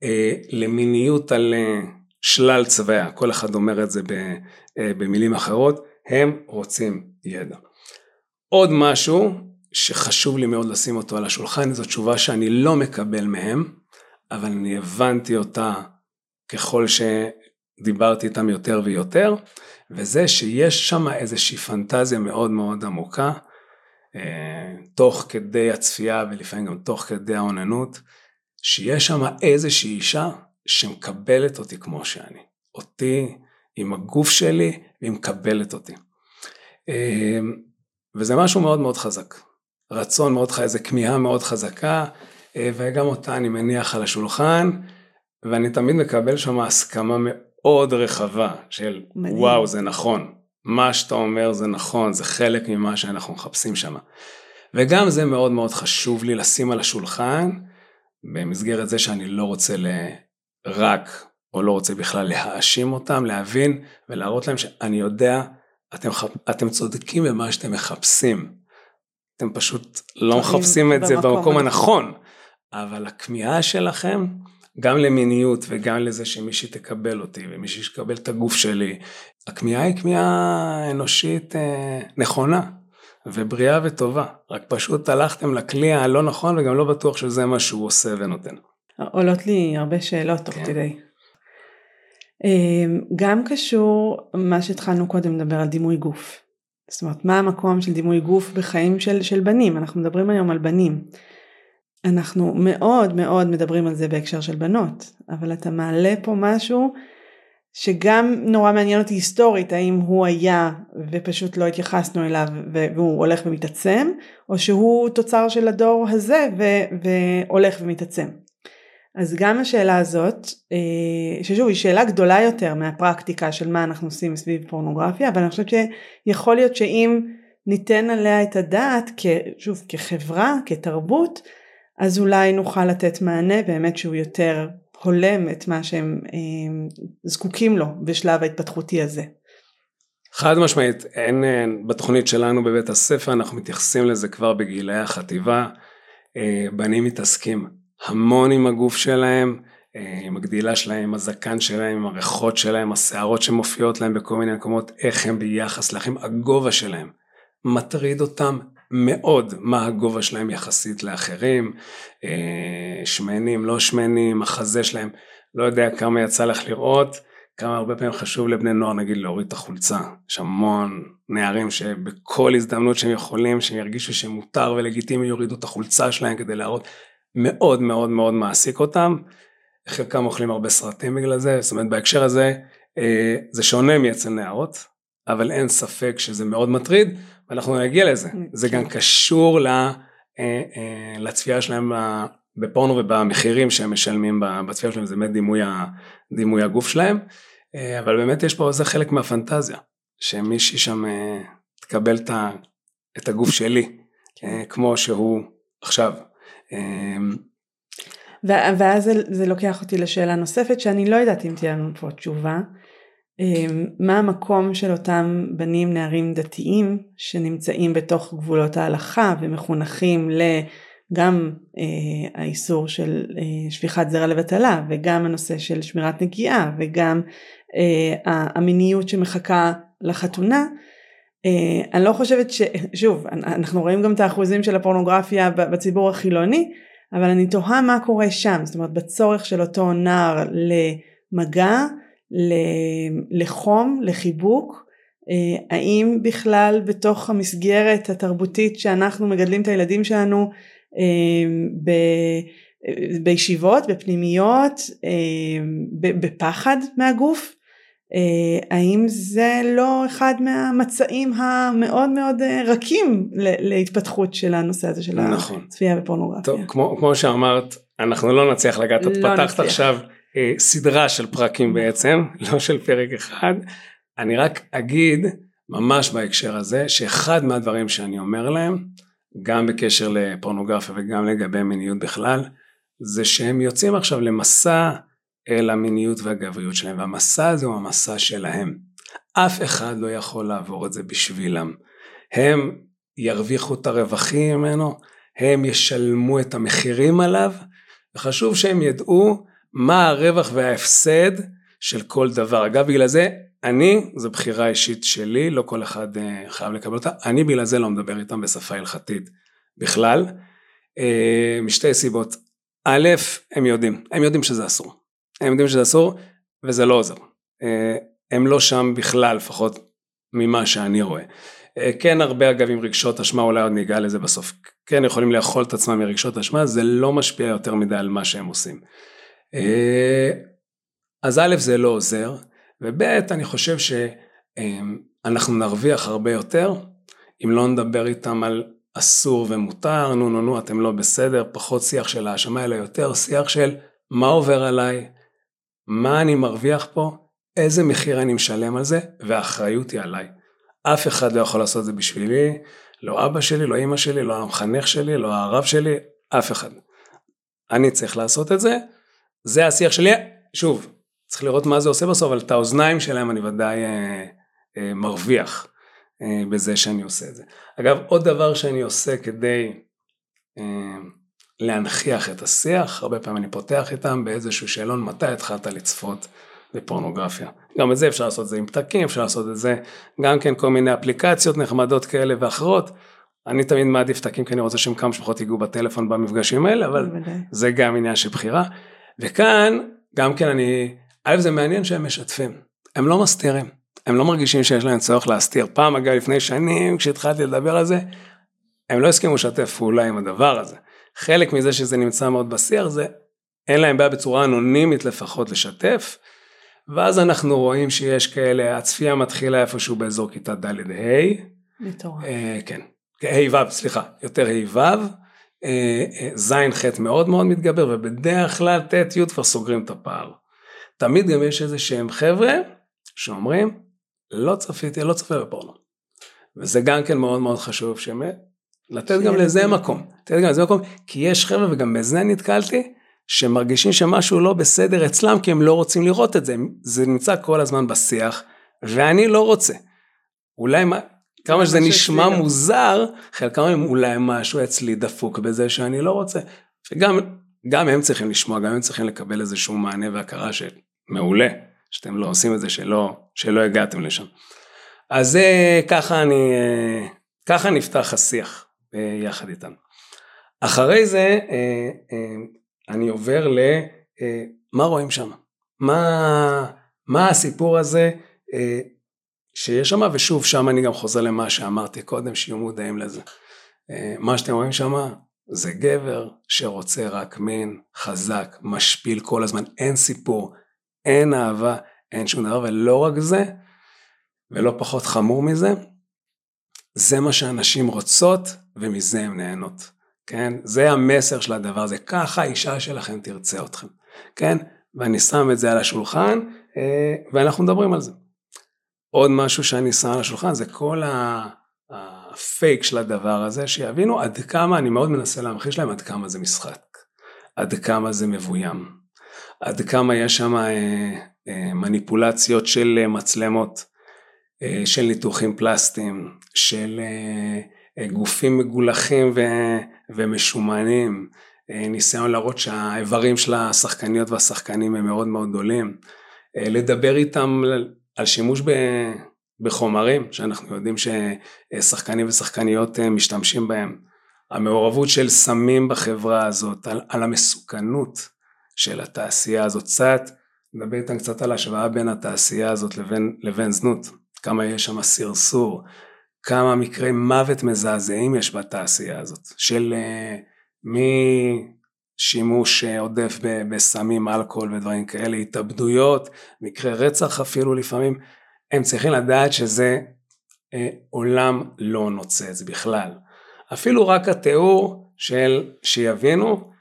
אה, למיניות על אה, שלל צבעיה, כל אחד אומר את זה ב, אה, במילים אחרות, הם רוצים ידע. עוד משהו, שחשוב לי מאוד לשים אותו על השולחן, זו תשובה שאני לא מקבל מהם, אבל אני הבנתי אותה ככל שדיברתי איתם יותר ויותר, וזה שיש שם איזושהי פנטזיה מאוד מאוד עמוקה, אה, תוך כדי הצפייה ולפעמים גם תוך כדי האוננות, שיש שם איזושהי אישה שמקבלת אותי כמו שאני. אותי, עם הגוף שלי, והיא מקבלת אותי. אמ, וזה משהו מאוד מאוד חזק. רצון מאוד חזק, איזה כמיהה מאוד חזקה, אה, וגם אותה אני מניח על השולחן, ואני תמיד מקבל שם הסכמה מאוד רחבה של מדהים. וואו זה נכון, מה שאתה אומר זה נכון, זה חלק ממה שאנחנו מחפשים שם. וגם זה מאוד מאוד חשוב לי לשים על השולחן, במסגרת זה שאני לא רוצה ל... רק, או לא רוצה בכלל להאשים אותם, להבין ולהראות להם שאני יודע, אתם, אתם צודקים במה שאתם מחפשים. אתם פשוט לא מחפשים את זה במקום הנכון, אבל הכמיהה שלכם, גם למיניות וגם לזה שמישהי תקבל אותי ומישהי שתקבל את הגוף שלי, הכמיהה היא כמיהה אנושית אה, נכונה. ובריאה וטובה, רק פשוט הלכתם לכלי הלא נכון וגם לא בטוח שזה מה שהוא עושה ונותן. עולות לי הרבה שאלות תוך כן. כדי. אמ, גם קשור מה שהתחלנו קודם לדבר על דימוי גוף. זאת אומרת מה המקום של דימוי גוף בחיים של, של בנים, אנחנו מדברים היום על בנים. אנחנו מאוד מאוד מדברים על זה בהקשר של בנות, אבל אתה מעלה פה משהו שגם נורא מעניין אותי היסטורית האם הוא היה ופשוט לא התייחסנו אליו והוא הולך ומתעצם או שהוא תוצר של הדור הזה והולך ומתעצם. אז גם השאלה הזאת אה, ששוב היא שאלה גדולה יותר מהפרקטיקה של מה אנחנו עושים סביב פורנוגרפיה אבל אני חושבת שיכול להיות שאם ניתן עליה את הדעת שוב כחברה כתרבות אז אולי נוכל לתת מענה באמת שהוא יותר הולם את מה שהם אה, זקוקים לו בשלב ההתפתחותי הזה. חד משמעית, אין, אין בתוכנית שלנו בבית הספר, אנחנו מתייחסים לזה כבר בגילי החטיבה, אה, בנים מתעסקים המון עם הגוף שלהם, אה, עם הגדילה שלהם, עם הזקן שלהם, עם הריחות שלהם, השערות שמופיעות להם בכל מיני מקומות, איך הם ביחס לאחים, הגובה שלהם מטריד אותם מאוד מה הגובה שלהם יחסית לאחרים, אה, שמנים, לא שמנים, החזה שלהם, לא יודע כמה יצא לך לראות, כמה הרבה פעמים חשוב לבני נוער נגיד להוריד את החולצה, יש המון נערים שבכל הזדמנות שהם יכולים, שהם ירגישו שמותר ולגיטימי יורידו את החולצה שלהם כדי להראות, מאוד מאוד מאוד מעסיק אותם, חלקם אוכלים הרבה סרטים בגלל זה, זאת אומרת בהקשר הזה אה, זה שונה מאצל נערות, אבל אין ספק שזה מאוד מטריד, ואנחנו נגיע לזה. זה גם קשור אה, אה, לצפייה שלהם בפורנו ובמחירים שהם משלמים בצפייה שלהם, זה באמת דימוי, דימוי הגוף שלהם, אבל באמת יש פה, זה חלק מהפנטזיה, שמישהי שם תקבל את הגוף שלי, כן. כמו שהוא עכשיו. ואז זה, זה לוקח אותי לשאלה נוספת שאני לא יודעת אם תהיה לנו פה תשובה. אמ, מה המקום של אותם בנים נערים דתיים שנמצאים בתוך גבולות ההלכה ומחונכים לגם אה, האיסור של אה, שפיכת זרע לבטלה וגם הנושא של שמירת נגיעה וגם אה, המיניות שמחכה לחתונה אני לא חושבת ש... שוב אנחנו רואים גם את האחוזים של הפורנוגרפיה בציבור החילוני אבל אני תוהה מה קורה שם. זאת אומרת בצורך של אותו נער למגע לחום, לחיבוק, אה, האם בכלל בתוך המסגרת התרבותית שאנחנו מגדלים את הילדים שלנו אה, בישיבות, בפנימיות, אה, בפחד מהגוף, האם זה לא אחד מהמצעים המאוד מאוד רכים להתפתחות של הנושא הזה של נכון. הצפייה בפורנוגרפיה. טוב, כמו, כמו שאמרת, אנחנו לא נצליח לגעת, את לא פתחת נצליח. עכשיו אה, סדרה של פרקים בעצם, לא של פרק אחד. אני רק אגיד ממש בהקשר הזה שאחד מהדברים שאני אומר להם, גם בקשר לפורנוגרפיה וגם לגבי מיניות בכלל, זה שהם יוצאים עכשיו למסע אל המיניות והגבריות שלהם, והמסע הזה הוא המסע שלהם. אף אחד לא יכול לעבור את זה בשבילם. הם ירוויחו את הרווחים ממנו, הם ישלמו את המחירים עליו, וחשוב שהם ידעו מה הרווח וההפסד של כל דבר. אגב, בגלל זה, אני, זו בחירה אישית שלי, לא כל אחד uh, חייב לקבל אותה, אני בגלל זה לא מדבר איתם בשפה הלכתית בכלל, uh, משתי סיבות. א', הם יודעים, הם יודעים שזה אסור. הם יודעים שזה אסור, וזה לא עוזר. Uh, הם לא שם בכלל, לפחות ממה שאני רואה. אה, כן הרבה אגב עם רגשות אשמה, אולי עוד ניגע לזה בסוף, כן יכולים לאכול את עצמם מרגשות אשמה, זה לא משפיע יותר מדי על מה שהם עושים. אה, אז א' זה לא עוזר, וב' אני חושב שאנחנו נרוויח הרבה יותר אם לא נדבר איתם על אסור ומותר, נו נו נו אתם לא בסדר, פחות שיח של האשמה אלא יותר שיח של מה עובר עליי, מה אני מרוויח פה, איזה מחיר אני משלם על זה, והאחריות היא עליי. אף אחד לא יכול לעשות את זה בשבילי, לא אבא שלי, לא אימא שלי, לא המחנך שלי, לא הרב שלי, אף אחד. אני צריך לעשות את זה, זה השיח שלי, שוב, צריך לראות מה זה עושה בסוף, אבל את האוזניים שלהם אני ודאי אה, אה, מרוויח אה, בזה שאני עושה את זה. אגב, עוד דבר שאני עושה כדי אה, להנכיח את השיח, הרבה פעמים אני פותח איתם באיזשהו שאלון, מתי התחלת לצפות בפורנוגרפיה? גם את זה אפשר לעשות את זה עם פתקים, אפשר לעשות את זה גם כן כל מיני אפליקציות נחמדות כאלה ואחרות. אני תמיד מעדיף פתקים כי אני רוצה שהם כמה שפחות ייגעו בטלפון במפגשים האלה, אבל זה גם עניין של בחירה. וכאן גם כן אני, א' זה מעניין שהם משתפים, הם לא מסתירים, הם לא מרגישים שיש להם צורך להסתיר. פעם אגב לפני שנים כשהתחלתי לדבר על זה, הם לא הסכימו לשתף פעולה עם הדבר הזה. חלק מזה שזה נמצא מאוד בשיח זה אין להם בעיה בצורה אנונימית לפחות לשתף. ואז אנחנו רואים שיש כאלה, הצפייה מתחילה איפשהו באזור כיתה ד' ה'. מטורף. אה, כן, ה' ו', סליחה, יותר ה' ו', אה, אה, ז' ח' מאוד מאוד מתגבר, ובדרך כלל ט' י' כבר סוגרים את הפער. תמיד גם יש איזה שהם חבר'ה שאומרים, לא צפיתי, לא צופה בפורנו. וזה גם כן מאוד מאוד חשוב, שהם לתת גם לזה מקום, לתת גם לזה מקום, כי יש חבר'ה, וגם בזה נתקלתי, שמרגישים שמשהו לא בסדר אצלם כי הם לא רוצים לראות את זה, זה נמצא כל הזמן בשיח ואני לא רוצה. אולי מה, כמה שזה נשמע מוזר, חלקם הם אולי משהו אצלי דפוק בזה שאני לא רוצה. וגם גם הם צריכים לשמוע, גם הם צריכים לקבל איזשהו מענה והכרה שמעולה, שאתם לא עושים את זה, שלא, שלא הגעתם לשם. אז זה ככה אני, ככה נפתח השיח אה, יחד איתם. אחרי זה, אה, אה, אני עובר ל... אה, מה רואים שם? מה, מה הסיפור הזה אה, שיש שם, ושוב, שם אני גם חוזר למה שאמרתי קודם, שיהיו מודעים לזה. אה, מה שאתם רואים שם זה גבר שרוצה רק מין, חזק, משפיל כל הזמן, אין סיפור, אין אהבה, אין שום דבר, ולא רק זה, ולא פחות חמור מזה, זה מה שאנשים רוצות ומזה הן נהנות. כן? זה המסר של הדבר הזה, ככה האישה שלכם תרצה אתכם, כן? ואני שם את זה על השולחן, אה, ואנחנו מדברים על זה. עוד משהו שאני שם על השולחן זה כל הפייק של הדבר הזה, שיבינו עד כמה, אני מאוד מנסה להמחיש להם עד כמה זה משחק, עד כמה זה מבוים, עד כמה יש שם אה, אה, מניפולציות של מצלמות, של ניתוחים פלסטיים, של גופים מגולחים ו... ומשומנים, אה, ניסיון להראות שהאיברים של השחקניות והשחקנים הם מאוד מאוד גדולים, אה, לדבר איתם על שימוש בחומרים שאנחנו יודעים ששחקנים ושחקניות אה, משתמשים בהם, המעורבות של סמים בחברה הזאת, על, על המסוכנות של התעשייה הזאת, קצת, נדבר איתם קצת על השוואה בין התעשייה הזאת לבין, לבין זנות, כמה יש שם סרסור, כמה מקרי מוות מזעזעים יש בתעשייה הזאת, של uh, משימוש uh, עודף בסמים, אלכוהול ודברים כאלה, התאבדויות, מקרי רצח אפילו לפעמים, הם צריכים לדעת שזה uh, עולם לא נוצץ בכלל. אפילו רק התיאור של שיבינו,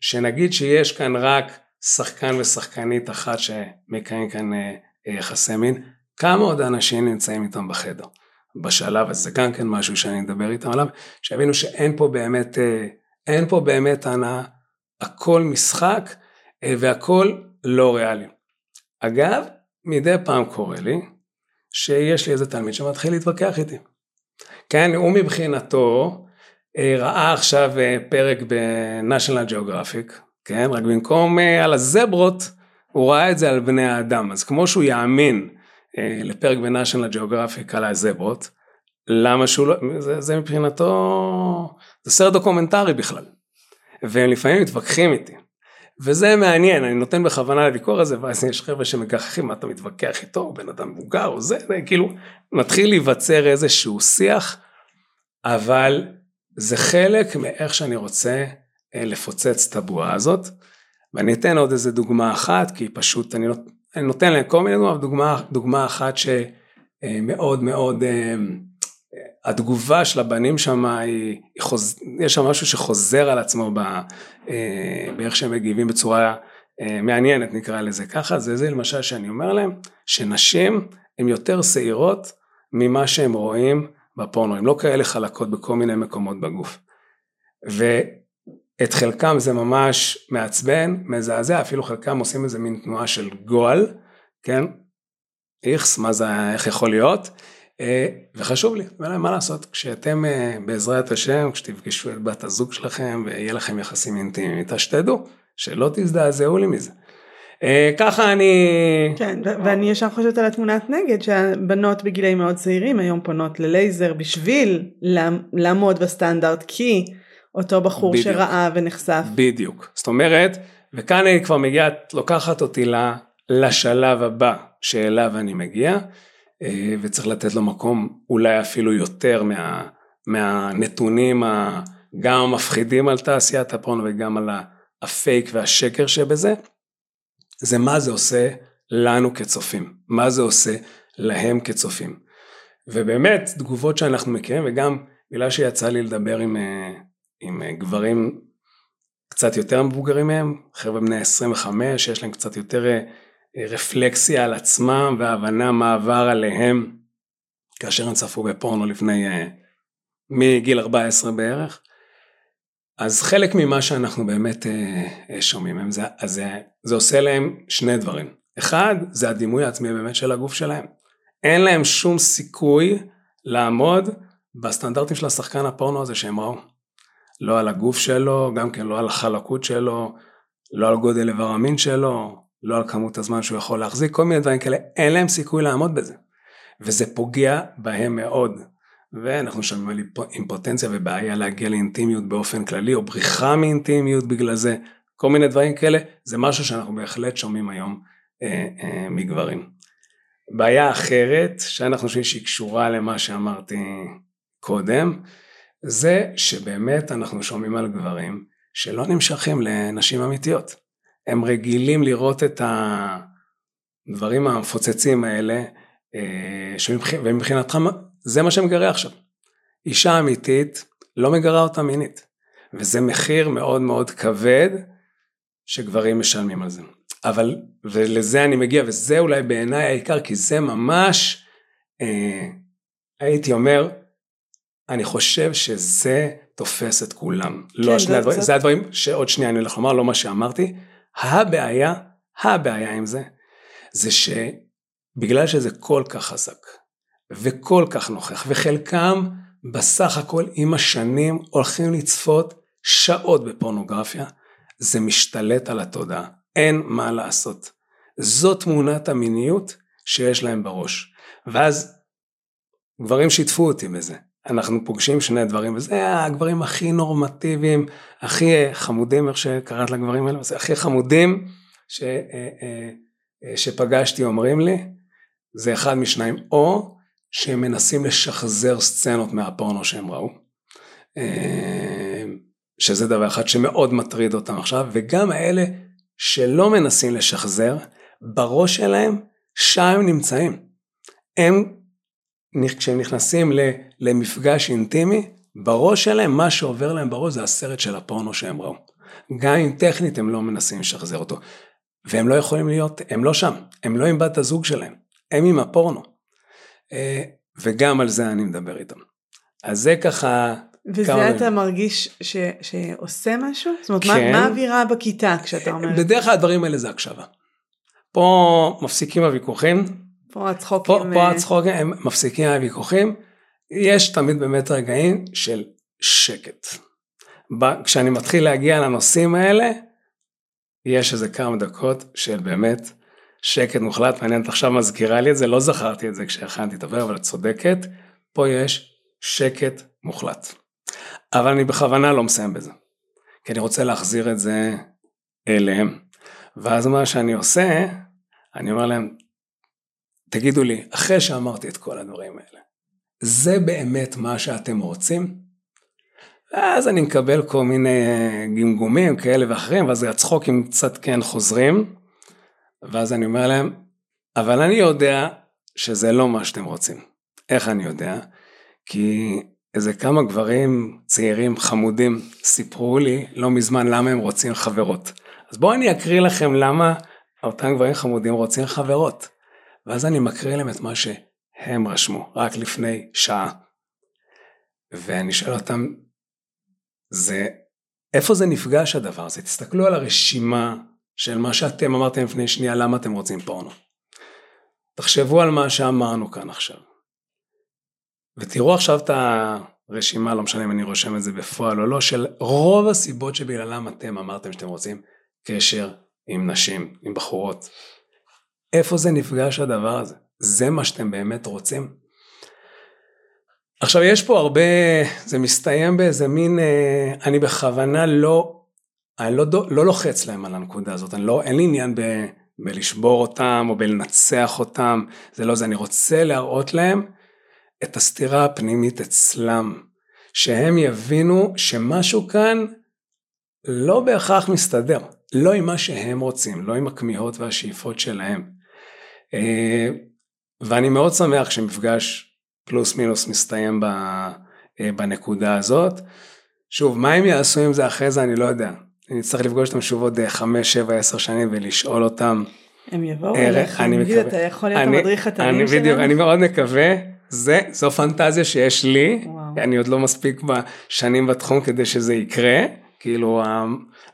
שנגיד שיש כאן רק שחקן ושחקנית אחת שמקיים כאן יחסי מין, כמה עוד אנשים נמצאים איתם בחדר? בשלב הזה, גם כן משהו שאני מדבר איתם עליו, שיבינו שאין פה באמת, אה, אין פה באמת הנאה, הכל משחק אה, והכל לא ריאלי. אגב, מדי פעם קורה לי שיש לי איזה תלמיד שמתחיל להתווכח איתי. כן, הוא מבחינתו אה, ראה עכשיו פרק ב-National Geographic, כן, רק במקום על הזברות, הוא ראה את זה על בני האדם, אז כמו שהוא יאמין לפרק ב-National Geographic על הזברות, למה שהוא לא, זה, זה מבחינתו, זה סרט דוקומנטרי בכלל, והם לפעמים מתווכחים איתי, וזה מעניין, אני נותן בכוונה לוויכוח הזה, ואז יש חבר'ה שמגחכים, מה אתה מתווכח איתו, בן אדם מבוגר או זה, זה כאילו, מתחיל להיווצר איזשהו שיח, אבל זה חלק מאיך שאני רוצה אה, לפוצץ את הבועה הזאת, ואני אתן עוד איזה דוגמה אחת, כי פשוט אני, נות, אני נותן להם כל מיני דוגמאות, דוגמה, דוגמה אחת שמאוד מאוד, אה, התגובה של הבנים שם היא, היא חוז... יש שם משהו שחוזר על עצמו ב, אה, באיך שהם מגיבים בצורה מעניינת נקרא לזה ככה, זה זה למשל שאני אומר להם, שנשים הן יותר שעירות ממה שהם רואים בפורנו, הן לא כאלה חלקות בכל מיני מקומות בגוף. ואת חלקם זה ממש מעצבן, מזעזע, אפילו חלקם עושים איזה מין תנועה של גועל, כן? איכס, מה זה, איך יכול להיות? אה, וחשוב לי, מה לעשות, כשאתם אה, בעזרת השם, כשתפגשו את בת הזוג שלכם ויהיה לכם יחסים אינטימיים איתה, שתדעו שלא תזדעזעו לי מזה. אה, ככה אני... כן, ואני ישר חושבת על התמונת נגד שהבנות בגילאים מאוד צעירים היום פונות ללייזר בשביל לעמוד בסטנדרט כי אותו בחור בדיוק. שראה ונחשף. בדיוק, זאת אומרת, וכאן אני כבר מגיעה, את לוקחת אותי לשלב הבא שאליו אני מגיע, אה, וצריך לתת לו מקום אולי אפילו יותר מה, מהנתונים גם המפחידים על תעשיית הפורנו וגם על הפייק והשקר שבזה. זה מה זה עושה לנו כצופים, מה זה עושה להם כצופים. ובאמת תגובות שאנחנו מכירים וגם בגלל שיצא לי לדבר עם, אה, עם אה, גברים קצת יותר מבוגרים מהם, חבר'ה בני 25 שיש להם קצת יותר אה, רפלקסיה על עצמם והבנה מה עבר עליהם כאשר הם צפו בפורנו לפני מגיל 14 בערך. אז חלק ממה שאנחנו באמת אה, אה, שומעים הם זה, אז זה, זה עושה להם שני דברים. אחד, זה הדימוי העצמי באמת של הגוף שלהם. אין להם שום סיכוי לעמוד בסטנדרטים של השחקן הפורנו הזה שהם ראו. לא על הגוף שלו, גם כן לא על החלקות שלו, לא על גודל איבר המין שלו, לא על כמות הזמן שהוא יכול להחזיק, כל מיני דברים כאלה, אין להם סיכוי לעמוד בזה. וזה פוגע בהם מאוד. ואנחנו שומעים על אימפוטנציה ובעיה להגיע לאינטימיות באופן כללי, או בריחה מאינטימיות בגלל זה, כל מיני דברים כאלה, זה משהו שאנחנו בהחלט שומעים היום אה, אה, מגברים. בעיה אחרת, שאנחנו חושבים שהיא קשורה למה שאמרתי קודם, זה שבאמת אנחנו שומעים על גברים שלא נמשכים לנשים אמיתיות. הם רגילים לראות את הדברים המפוצצים האלה, אה, ומבחינתם זה מה שמגרה עכשיו. אישה אמיתית לא מגרה אותה מינית. וזה מחיר מאוד מאוד כבד שגברים משלמים על זה. אבל, ולזה אני מגיע, וזה אולי בעיניי העיקר, כי זה ממש, אה, הייתי אומר, אני חושב שזה תופס את כולם. לא כן, לא שני הדברים, זה הדברים שעוד שנייה אני הולך לומר, לא מה שאמרתי. הבעיה, הבעיה עם זה, זה שבגלל שזה כל כך חזק, וכל כך נוכח, וחלקם בסך הכל עם השנים הולכים לצפות שעות בפורנוגרפיה, זה משתלט על התודעה, אין מה לעשות. זו תמונת המיניות שיש להם בראש. ואז גברים שיתפו אותי בזה. אנחנו פוגשים שני דברים, וזה הגברים הכי נורמטיביים, הכי חמודים, איך שקראת לגברים האלה, זה הכי חמודים ש, אה, אה, אה, שפגשתי אומרים לי, זה אחד משניים, או שהם מנסים לשחזר סצנות מהפורנו שהם ראו. אה, שזה דבר אחד שמאוד מטריד אותם עכשיו, וגם האלה שלא מנסים לשחזר, בראש שלהם, שם הם נמצאים. הם, כשהם נכנסים למפגש אינטימי, בראש שלהם, מה שעובר להם בראש זה הסרט של הפורנו שהם ראו. גם אם טכנית הם לא מנסים לשחזר אותו. והם לא יכולים להיות, הם לא שם, הם לא עם בת הזוג שלהם, הם עם הפורנו. אה, וגם על זה אני מדבר איתם. אז זה ככה... וזה כמה... אתה מרגיש ש, שעושה משהו? זאת אומרת, כן. מה, האווירה בכיתה כשאתה אומר? בדרך כלל הדברים האלה זה הקשבה. פה מפסיקים הוויכוחים. פה הצחוקים. פה, פה אה, הצחוקים, הם מפסיקים הוויכוחים. יש תמיד באמת רגעים של שקט. כשאני מתחיל להגיע לנושאים האלה, יש איזה כמה דקות של באמת שקט מוחלט, מעניין, את עכשיו מזכירה לי את זה, לא זכרתי את זה כשהכנתי את הדבר, אבל את צודקת, פה יש שקט מוחלט. אבל אני בכוונה לא מסיים בזה, כי אני רוצה להחזיר את זה אליהם. ואז מה שאני עושה, אני אומר להם, תגידו לי, אחרי שאמרתי את כל הדברים האלה, זה באמת מה שאתם רוצים? ואז אני מקבל כל מיני אה, גמגומים כאלה ואחרים, ואז הצחוקים קצת כן חוזרים, ואז אני אומר להם, אבל אני יודע שזה לא מה שאתם רוצים. איך אני יודע? כי איזה כמה גברים צעירים חמודים סיפרו לי לא מזמן למה הם רוצים חברות. אז בואו אני אקריא לכם למה אותם גברים חמודים רוצים חברות. ואז אני מקריא להם את מה שהם רשמו רק לפני שעה. ואני שואל אותם, זה, איפה זה נפגש הדבר הזה? תסתכלו על הרשימה של מה שאתם אמרתם לפני שנייה, למה אתם רוצים פורנו. תחשבו על מה שאמרנו כאן עכשיו. ותראו עכשיו את הרשימה, לא משנה אם אני רושם את זה בפועל או לא, של רוב הסיבות שבגללם אתם אמרתם שאתם רוצים קשר עם נשים, עם בחורות. איפה זה נפגש הדבר הזה? זה מה שאתם באמת רוצים? עכשיו יש פה הרבה, זה מסתיים באיזה מין, אה, אני בכוונה לא, אני לא, לא לוחץ להם על הנקודה הזאת, אני לא, אין לי עניין ב, בלשבור אותם או בלנצח אותם, זה לא זה, אני רוצה להראות להם את הסתירה הפנימית אצלם, שהם יבינו שמשהו כאן לא בהכרח מסתדר, לא עם מה שהם רוצים, לא עם הכמיהות והשאיפות שלהם. אה, ואני מאוד שמח שמפגש פלוס מינוס מסתיים אה, בנקודה הזאת. שוב, מה הם יעשו עם זה אחרי זה אני לא יודע. אני אצטרך לפגוש אותם שוב עוד 5, 7, 10 שנים ולשאול אותם. הם יבואו אליך, אני מקווה, אתה יכול להיות אני, המדריך התנים שלהם? בדיוק, אני מאוד מקווה, זה, זו פנטזיה שיש לי, וואו. אני עוד לא מספיק בשנים בתחום כדי שזה יקרה, כאילו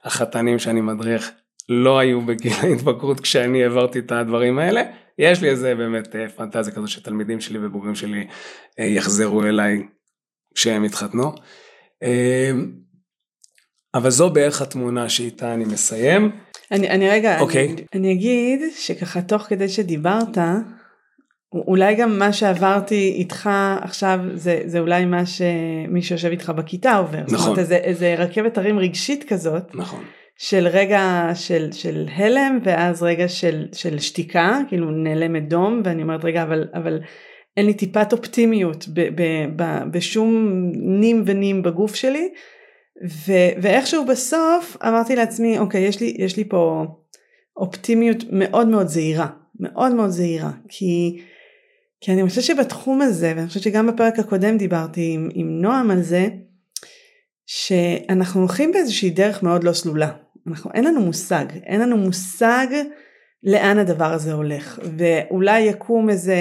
החתנים שאני מדריך לא היו בגיל ההתבגרות כשאני העברתי את הדברים האלה, יש לי איזה באמת אה, פנטזיה כזו שתלמידים שלי ובוגרים שלי אה, יחזרו אליי כשהם יתחתנו. אה, אבל זו בערך התמונה שאיתה אני מסיים. אני, אני רגע, okay. אוקיי. אני, אני אגיד שככה תוך כדי שדיברת, אולי גם מה שעברתי איתך עכשיו זה, זה אולי מה שמי שיושב איתך בכיתה עובר. נכון. זאת אומרת איזה, איזה רכבת הרים רגשית כזאת. נכון. של רגע של, של הלם ואז רגע של, של שתיקה, כאילו נעלמת דום ואני אומרת רגע אבל, אבל אין לי טיפת אופטימיות ב, ב, ב, בשום נים ונים בגוף שלי ו, ואיכשהו בסוף אמרתי לעצמי אוקיי יש לי, יש לי פה אופטימיות מאוד מאוד זהירה, מאוד מאוד זהירה כי, כי אני חושבת שבתחום הזה ואני חושבת שגם בפרק הקודם דיברתי עם, עם נועם על זה שאנחנו הולכים באיזושהי דרך מאוד לא סלולה. אנחנו, אין לנו מושג, אין לנו מושג לאן הדבר הזה הולך. ואולי יקום איזה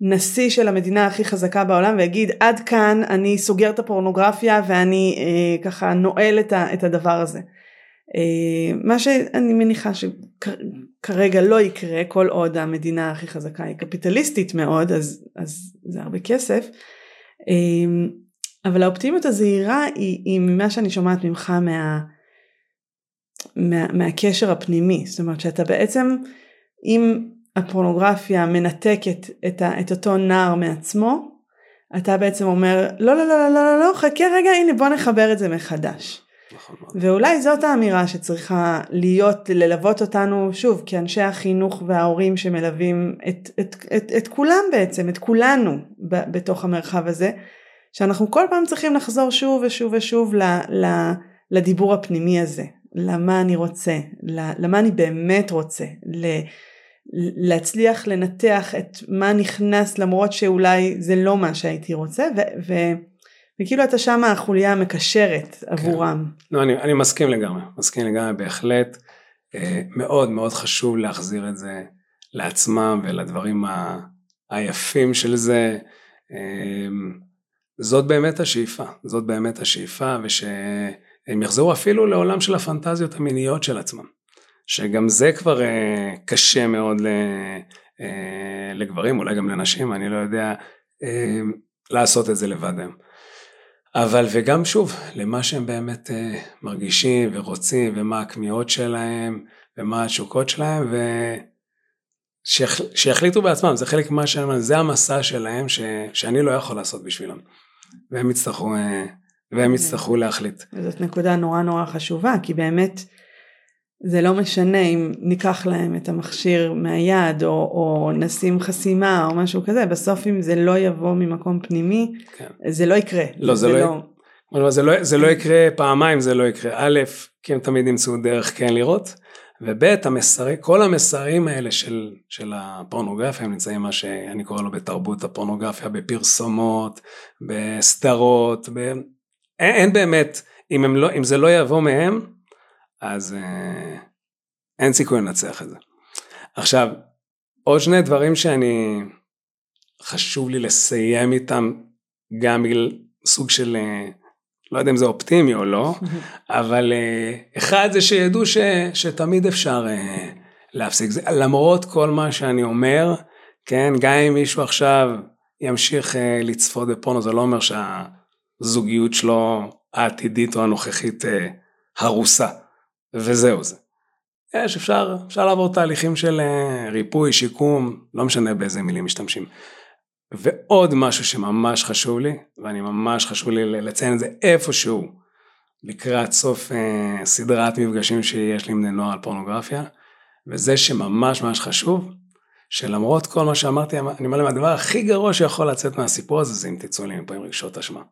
נשיא של המדינה הכי חזקה בעולם ויגיד עד כאן אני סוגר את הפורנוגרפיה ואני אה, ככה נועל את, ה, את הדבר הזה. אה, מה שאני מניחה שכרגע לא יקרה כל עוד המדינה הכי חזקה היא קפיטליסטית מאוד אז, אז זה הרבה כסף. אה, אבל האופטימיות הזהירה היא, היא ממה שאני שומעת ממך מה, מה, מהקשר הפנימי, זאת אומרת שאתה בעצם, אם הפורנוגרפיה מנתקת את, ה, את אותו נער מעצמו, אתה בעצם אומר לא לא לא לא לא לא, לא חכה רגע הנה בוא נחבר את זה מחדש. נכון ואולי זאת האמירה שצריכה להיות, ללוות אותנו שוב כאנשי החינוך וההורים שמלווים את, את, את, את כולם בעצם, את כולנו ב, בתוך המרחב הזה, שאנחנו כל פעם צריכים לחזור שוב ושוב ושוב ל, ל, לדיבור הפנימי הזה, למה אני רוצה, למה אני באמת רוצה, להצליח לנתח את מה נכנס למרות שאולי זה לא מה שהייתי רוצה ו, ו, וכאילו אתה שם החוליה המקשרת כן. עבורם. לא, אני, אני מסכים לגמרי, מסכים לגמרי בהחלט. אה, מאוד מאוד חשוב להחזיר את זה לעצמם ולדברים ה, היפים של זה. אה, זאת באמת השאיפה, זאת באמת השאיפה ושהם יחזרו אפילו לעולם של הפנטזיות המיניות של עצמם, שגם זה כבר אה, קשה מאוד אה, לגברים, אולי גם לנשים, אני לא יודע, אה, לעשות את זה לבד היום. אבל וגם שוב, למה שהם באמת מרגישים ורוצים ומה הכמיהות שלהם ומה התשוקות שלהם ושיחליטו בעצמם, זה חלק ממה שהם, זה המסע שלהם ש, שאני לא יכול לעשות בשבילם. והם יצטרכו, אה, והם יצטרכו להחליט. זאת נקודה נורא נורא חשובה, כי באמת זה לא משנה אם ניקח להם את המכשיר מהיד או, או נשים חסימה או משהו כזה, בסוף אם זה לא יבוא ממקום פנימי, כן. זה לא יקרה. לא, זה, זה לא... לא... זה לא, זה לא יקרה פעמיים, זה לא יקרה. א', כי הם תמיד ימצאו דרך כן לראות, וב', המסרים, כל המסרים האלה של, של הפורנוגרפיה, הם נמצאים מה שאני קורא לו בתרבות הפורנוגרפיה, בפרסומות, בסדרות, ב... אין, אין באמת, אם, לא, אם זה לא יבוא מהם, אז אה, אין סיכוי לנצח את זה. עכשיו, עוד שני דברים שאני, חשוב לי לסיים איתם, גם בגלל סוג של, אה, לא יודע אם זה אופטימי או לא, אבל אה, אחד זה שידעו ש, שתמיד אפשר אה, להפסיק. זה, למרות כל מה שאני אומר, כן, גם אם מישהו עכשיו ימשיך לצפות בפורנו, זה לא אומר שהזוגיות שלו העתידית או הנוכחית אה, הרוסה. וזהו זה. יש, אפשר, אפשר לעבור תהליכים של אה, ריפוי, שיקום, לא משנה באיזה מילים משתמשים. ועוד משהו שממש חשוב לי, ואני ממש חשוב לי לציין את זה איפשהו לקראת סוף אה, סדרת מפגשים שיש לי עם בני נוער על פורנוגרפיה, וזה שממש ממש חשוב, שלמרות כל מה שאמרתי, אני אומר להם, הדבר הכי גרוע שיכול לצאת מהסיפור הזה, זה אם תצאו לי מפה עם רגשות אשמה.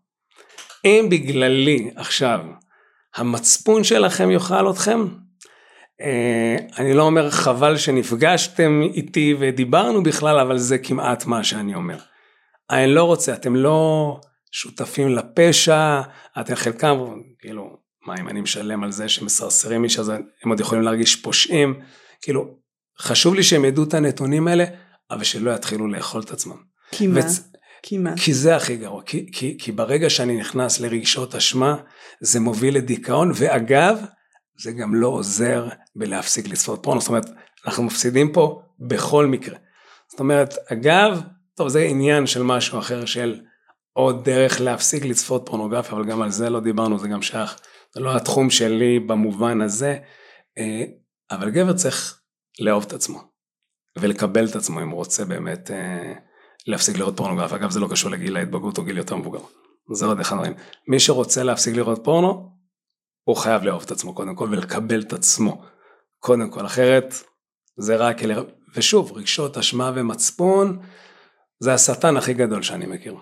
אם בגללי עכשיו המצפון שלכם יאכל אתכם. אה, אני לא אומר חבל שנפגשתם איתי ודיברנו בכלל, אבל זה כמעט מה שאני אומר. אני לא רוצה, אתם לא שותפים לפשע, אתם חלקם, כאילו, מה אם אני משלם על זה שמסרסרים מישהו, אז הם עוד יכולים להרגיש פושעים, כאילו, חשוב לי שהם ידעו את הנתונים האלה, אבל שלא יתחילו לאכול את עצמם. כי מה? כי מה? כי זה הכי גרוע, כי, כי, כי ברגע שאני נכנס לרגשות אשמה, זה מוביל לדיכאון, ואגב, זה גם לא עוזר בלהפסיק לצפות פורנו, זאת אומרת, אנחנו מפסידים פה בכל מקרה. זאת אומרת, אגב, טוב, זה עניין של משהו אחר, של עוד דרך להפסיק לצפות פורנוגרפיה, אבל גם על זה לא דיברנו, זה גם שייך, זה לא התחום שלי במובן הזה, אה, אבל גבר צריך לאהוב את עצמו, ולקבל את עצמו אם הוא רוצה באמת אה, להפסיק לראות פורנוגרפיה, אגב זה לא קשור לגיל ההתבגרות או גיל יותר מבוגר, זה עוד אחד הדברים. מי שרוצה להפסיק לראות פורנו, הוא חייב לאהוב את עצמו קודם כל ולקבל את עצמו קודם כל, אחרת זה רק אלה, ושוב, רגשות אשמה ומצפון, זה השטן הכי גדול שאני מכיר.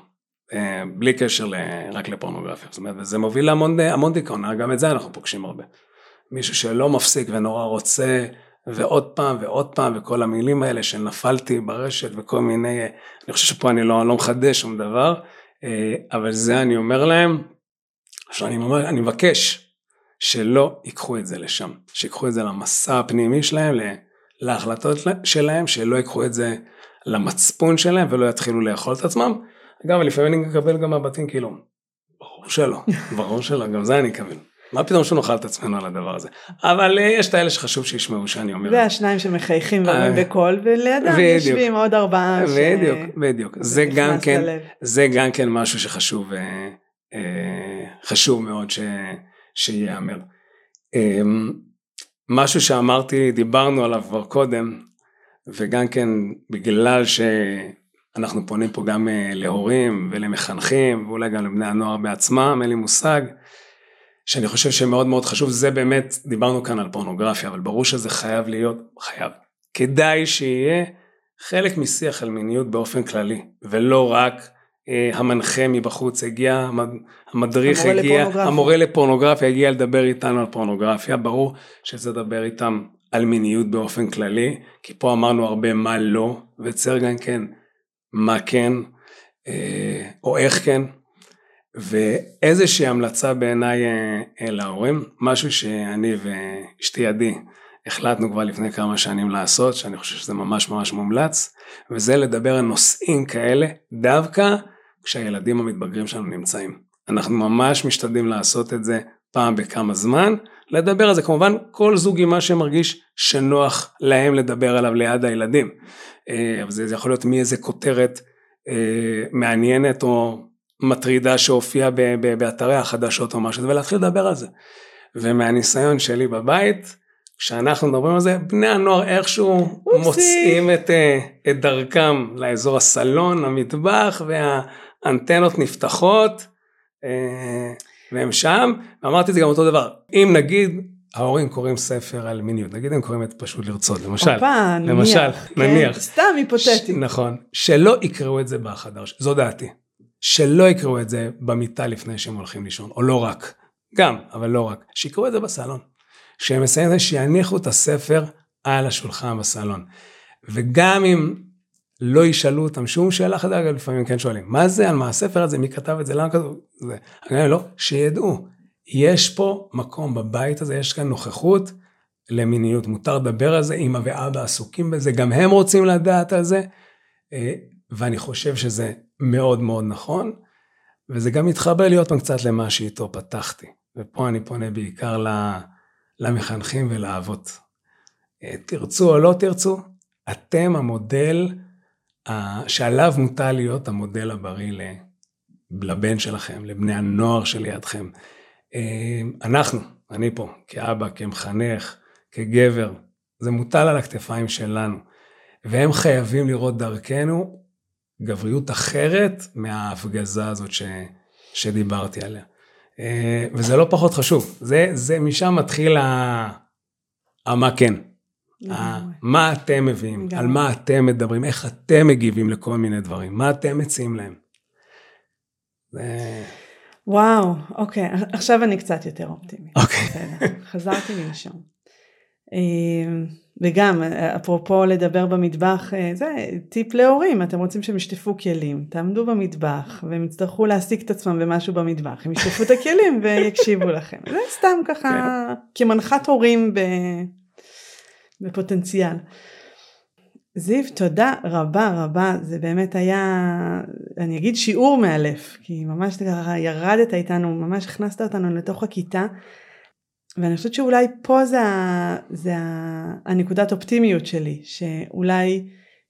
אה, בלי קשר רק לפורנוגרפיה, זאת אומרת, זה מוביל להמון המון דיכאון, גם את זה אנחנו פוגשים הרבה. מישהו שלא מפסיק ונורא רוצה ועוד פעם ועוד פעם וכל המילים האלה שנפלתי ברשת וכל מיני, אני חושב שפה אני לא, לא מחדש שום דבר, אה, אבל זה אני אומר להם, שאני אומר, אני מבקש שלא ייקחו את זה לשם, שיקחו את זה למסע הפנימי שלהם, להחלטות שלהם, שלא ייקחו את זה למצפון שלהם ולא יתחילו לאכול את עצמם. אגב, לפעמים אני מקבל גם מהבתים כאילו, ברור שלא, ברור שלא, גם זה אני אקבל. מה פתאום שנאכל את עצמנו על הדבר הזה. אבל אה, יש את האלה שחשוב שישמעו שאני אומר. והשניים שמחייכים ואומרים אה, בקול ולידם יושבים עוד ארבעה. בדיוק, בדיוק. זה גם כן, זה גם כן משהו שחשוב, אה, חשוב מאוד שייאמר. אמ, משהו שאמרתי, דיברנו עליו כבר קודם, וגם כן בגלל שאנחנו פונים פה גם להורים ולמחנכים, ואולי גם לבני הנוער בעצמם, אין לי מושג. שאני חושב שמאוד מאוד חשוב, זה באמת, דיברנו כאן על פורנוגרפיה, אבל ברור שזה חייב להיות, חייב, כדאי שיהיה חלק משיח על מיניות באופן כללי, ולא רק אה, המנחה מבחוץ הגיע, המדריך המורה הגיע, לפורנוגרפיה. המורה לפורנוגרפיה הגיע לדבר איתנו על פורנוגרפיה, ברור שזה לדבר איתם על מיניות באופן כללי, כי פה אמרנו הרבה מה לא, וצריך גם כן מה כן, אה, או איך כן, ואיזושהי המלצה בעיניי אה, אה, להורים, משהו שאני ואשתי עדי החלטנו כבר לפני כמה שנים לעשות, שאני חושב שזה ממש ממש מומלץ, וזה לדבר על נושאים כאלה דווקא כשהילדים המתבגרים שלנו נמצאים. אנחנו ממש משתדלים לעשות את זה פעם בכמה זמן, לדבר על זה כמובן כל זוג עם מה שמרגיש שנוח להם לדבר עליו ליד הילדים. אה, אבל זה יכול להיות מאיזה כותרת מעניינת או מטרידה שהופיעה באתרי החדשות או משהו, ולהתחיל לדבר על זה. ומהניסיון שלי בבית, כשאנחנו מדברים על זה, בני הנוער איכשהו אופסי. מוצאים את, אה, את דרכם לאזור הסלון, המטבח, והאנטנות נפתחות, אה, והם שם, ואמרתי את זה גם אותו דבר, אם נגיד ההורים קוראים ספר על מיניות, נגיד הם קוראים את פשוט לרצות, למשל, נניח, למשל, כן, נניח, סתם היפותטי. נכון, שלא יקראו את זה בחדר, זו דעתי, שלא יקראו את זה במיטה לפני שהם הולכים לישון, או לא רק, גם, אבל לא רק, שיקראו את זה בסלון. כשהם מסיימים את זה, שיניחו את הספר על השולחן בסלון. וגם אם לא ישאלו אותם שום שאלה חדה, לפעמים כן שואלים, מה זה, על מה הספר הזה, מי כתב את זה, למה כתוב? זה? אומר, לא, שידעו, יש פה מקום בבית הזה, יש כאן נוכחות למיניות, מותר לדבר על זה, אמא ואבא עסוקים בזה, גם הם רוצים לדעת על זה, אה, ואני חושב שזה מאוד מאוד נכון, וזה גם מתחבר לי עוד פעם קצת למה שאיתו פתחתי, ופה אני פונה בעיקר למחנכים ולאבות. אה, תרצו או לא תרצו, אתם המודל שעליו מוטל להיות המודל הבריא לבן שלכם, לבני הנוער שלידכם. אה, אנחנו, אני פה, כאבא, כמחנך, כגבר, זה מוטל על הכתפיים שלנו, והם חייבים לראות דרכנו גבריות אחרת מההפגזה הזאת ש, שדיברתי עליה. אה, וזה לא פחות חשוב, זה, זה משם מתחיל ה... המה כן. מה אתם מביאים, על מה אתם מדברים, איך אתם מגיבים לכל מיני דברים, מה אתם מציעים להם. וואו, אוקיי, עכשיו אני קצת יותר אופטימית. אוקיי. חזרתי לנשום. וגם, אפרופו לדבר במטבח, אה, זה טיפ להורים, אתם רוצים שהם ישטפו כלים, תעמדו במטבח, והם יצטרכו להעסיק את עצמם במשהו במטבח, הם ישטפו את הכלים ויקשיבו לכם. זה סתם ככה, כן. כמנחת הורים ב... בפוטנציאל. זיו, תודה רבה רבה, זה באמת היה, אני אגיד שיעור מאלף, כי ממש ככה ירדת איתנו, ממש הכנסת אותנו לתוך הכיתה, ואני חושבת שאולי פה זה, זה הנקודת אופטימיות שלי, שאולי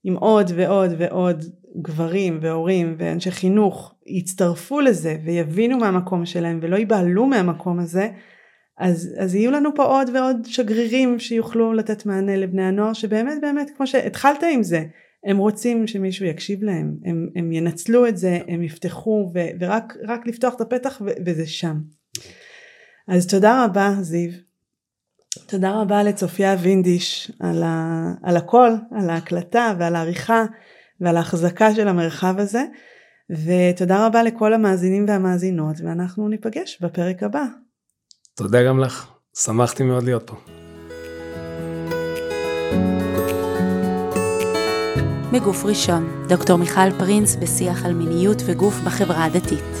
אם עוד ועוד ועוד גברים והורים ואנשי חינוך יצטרפו לזה ויבינו מהמקום שלהם ולא ייבהלו מהמקום הזה, אז, אז יהיו לנו פה עוד ועוד שגרירים שיוכלו לתת מענה לבני הנוער שבאמת באמת כמו שהתחלת עם זה הם רוצים שמישהו יקשיב להם הם, הם ינצלו את זה הם יפתחו ו, ורק לפתוח את הפתח ו, וזה שם. אז תודה רבה זיו. תודה רבה לצופיה וינדיש על, ה, על הכל על ההקלטה ועל העריכה ועל ההחזקה של המרחב הזה ותודה רבה לכל המאזינים והמאזינות ואנחנו ניפגש בפרק הבא. תודה גם לך, שמחתי מאוד להיות פה. בגוף ראשון, דוקטור מיכל פרינס בשיח על מיניות וגוף בחברה הדתית.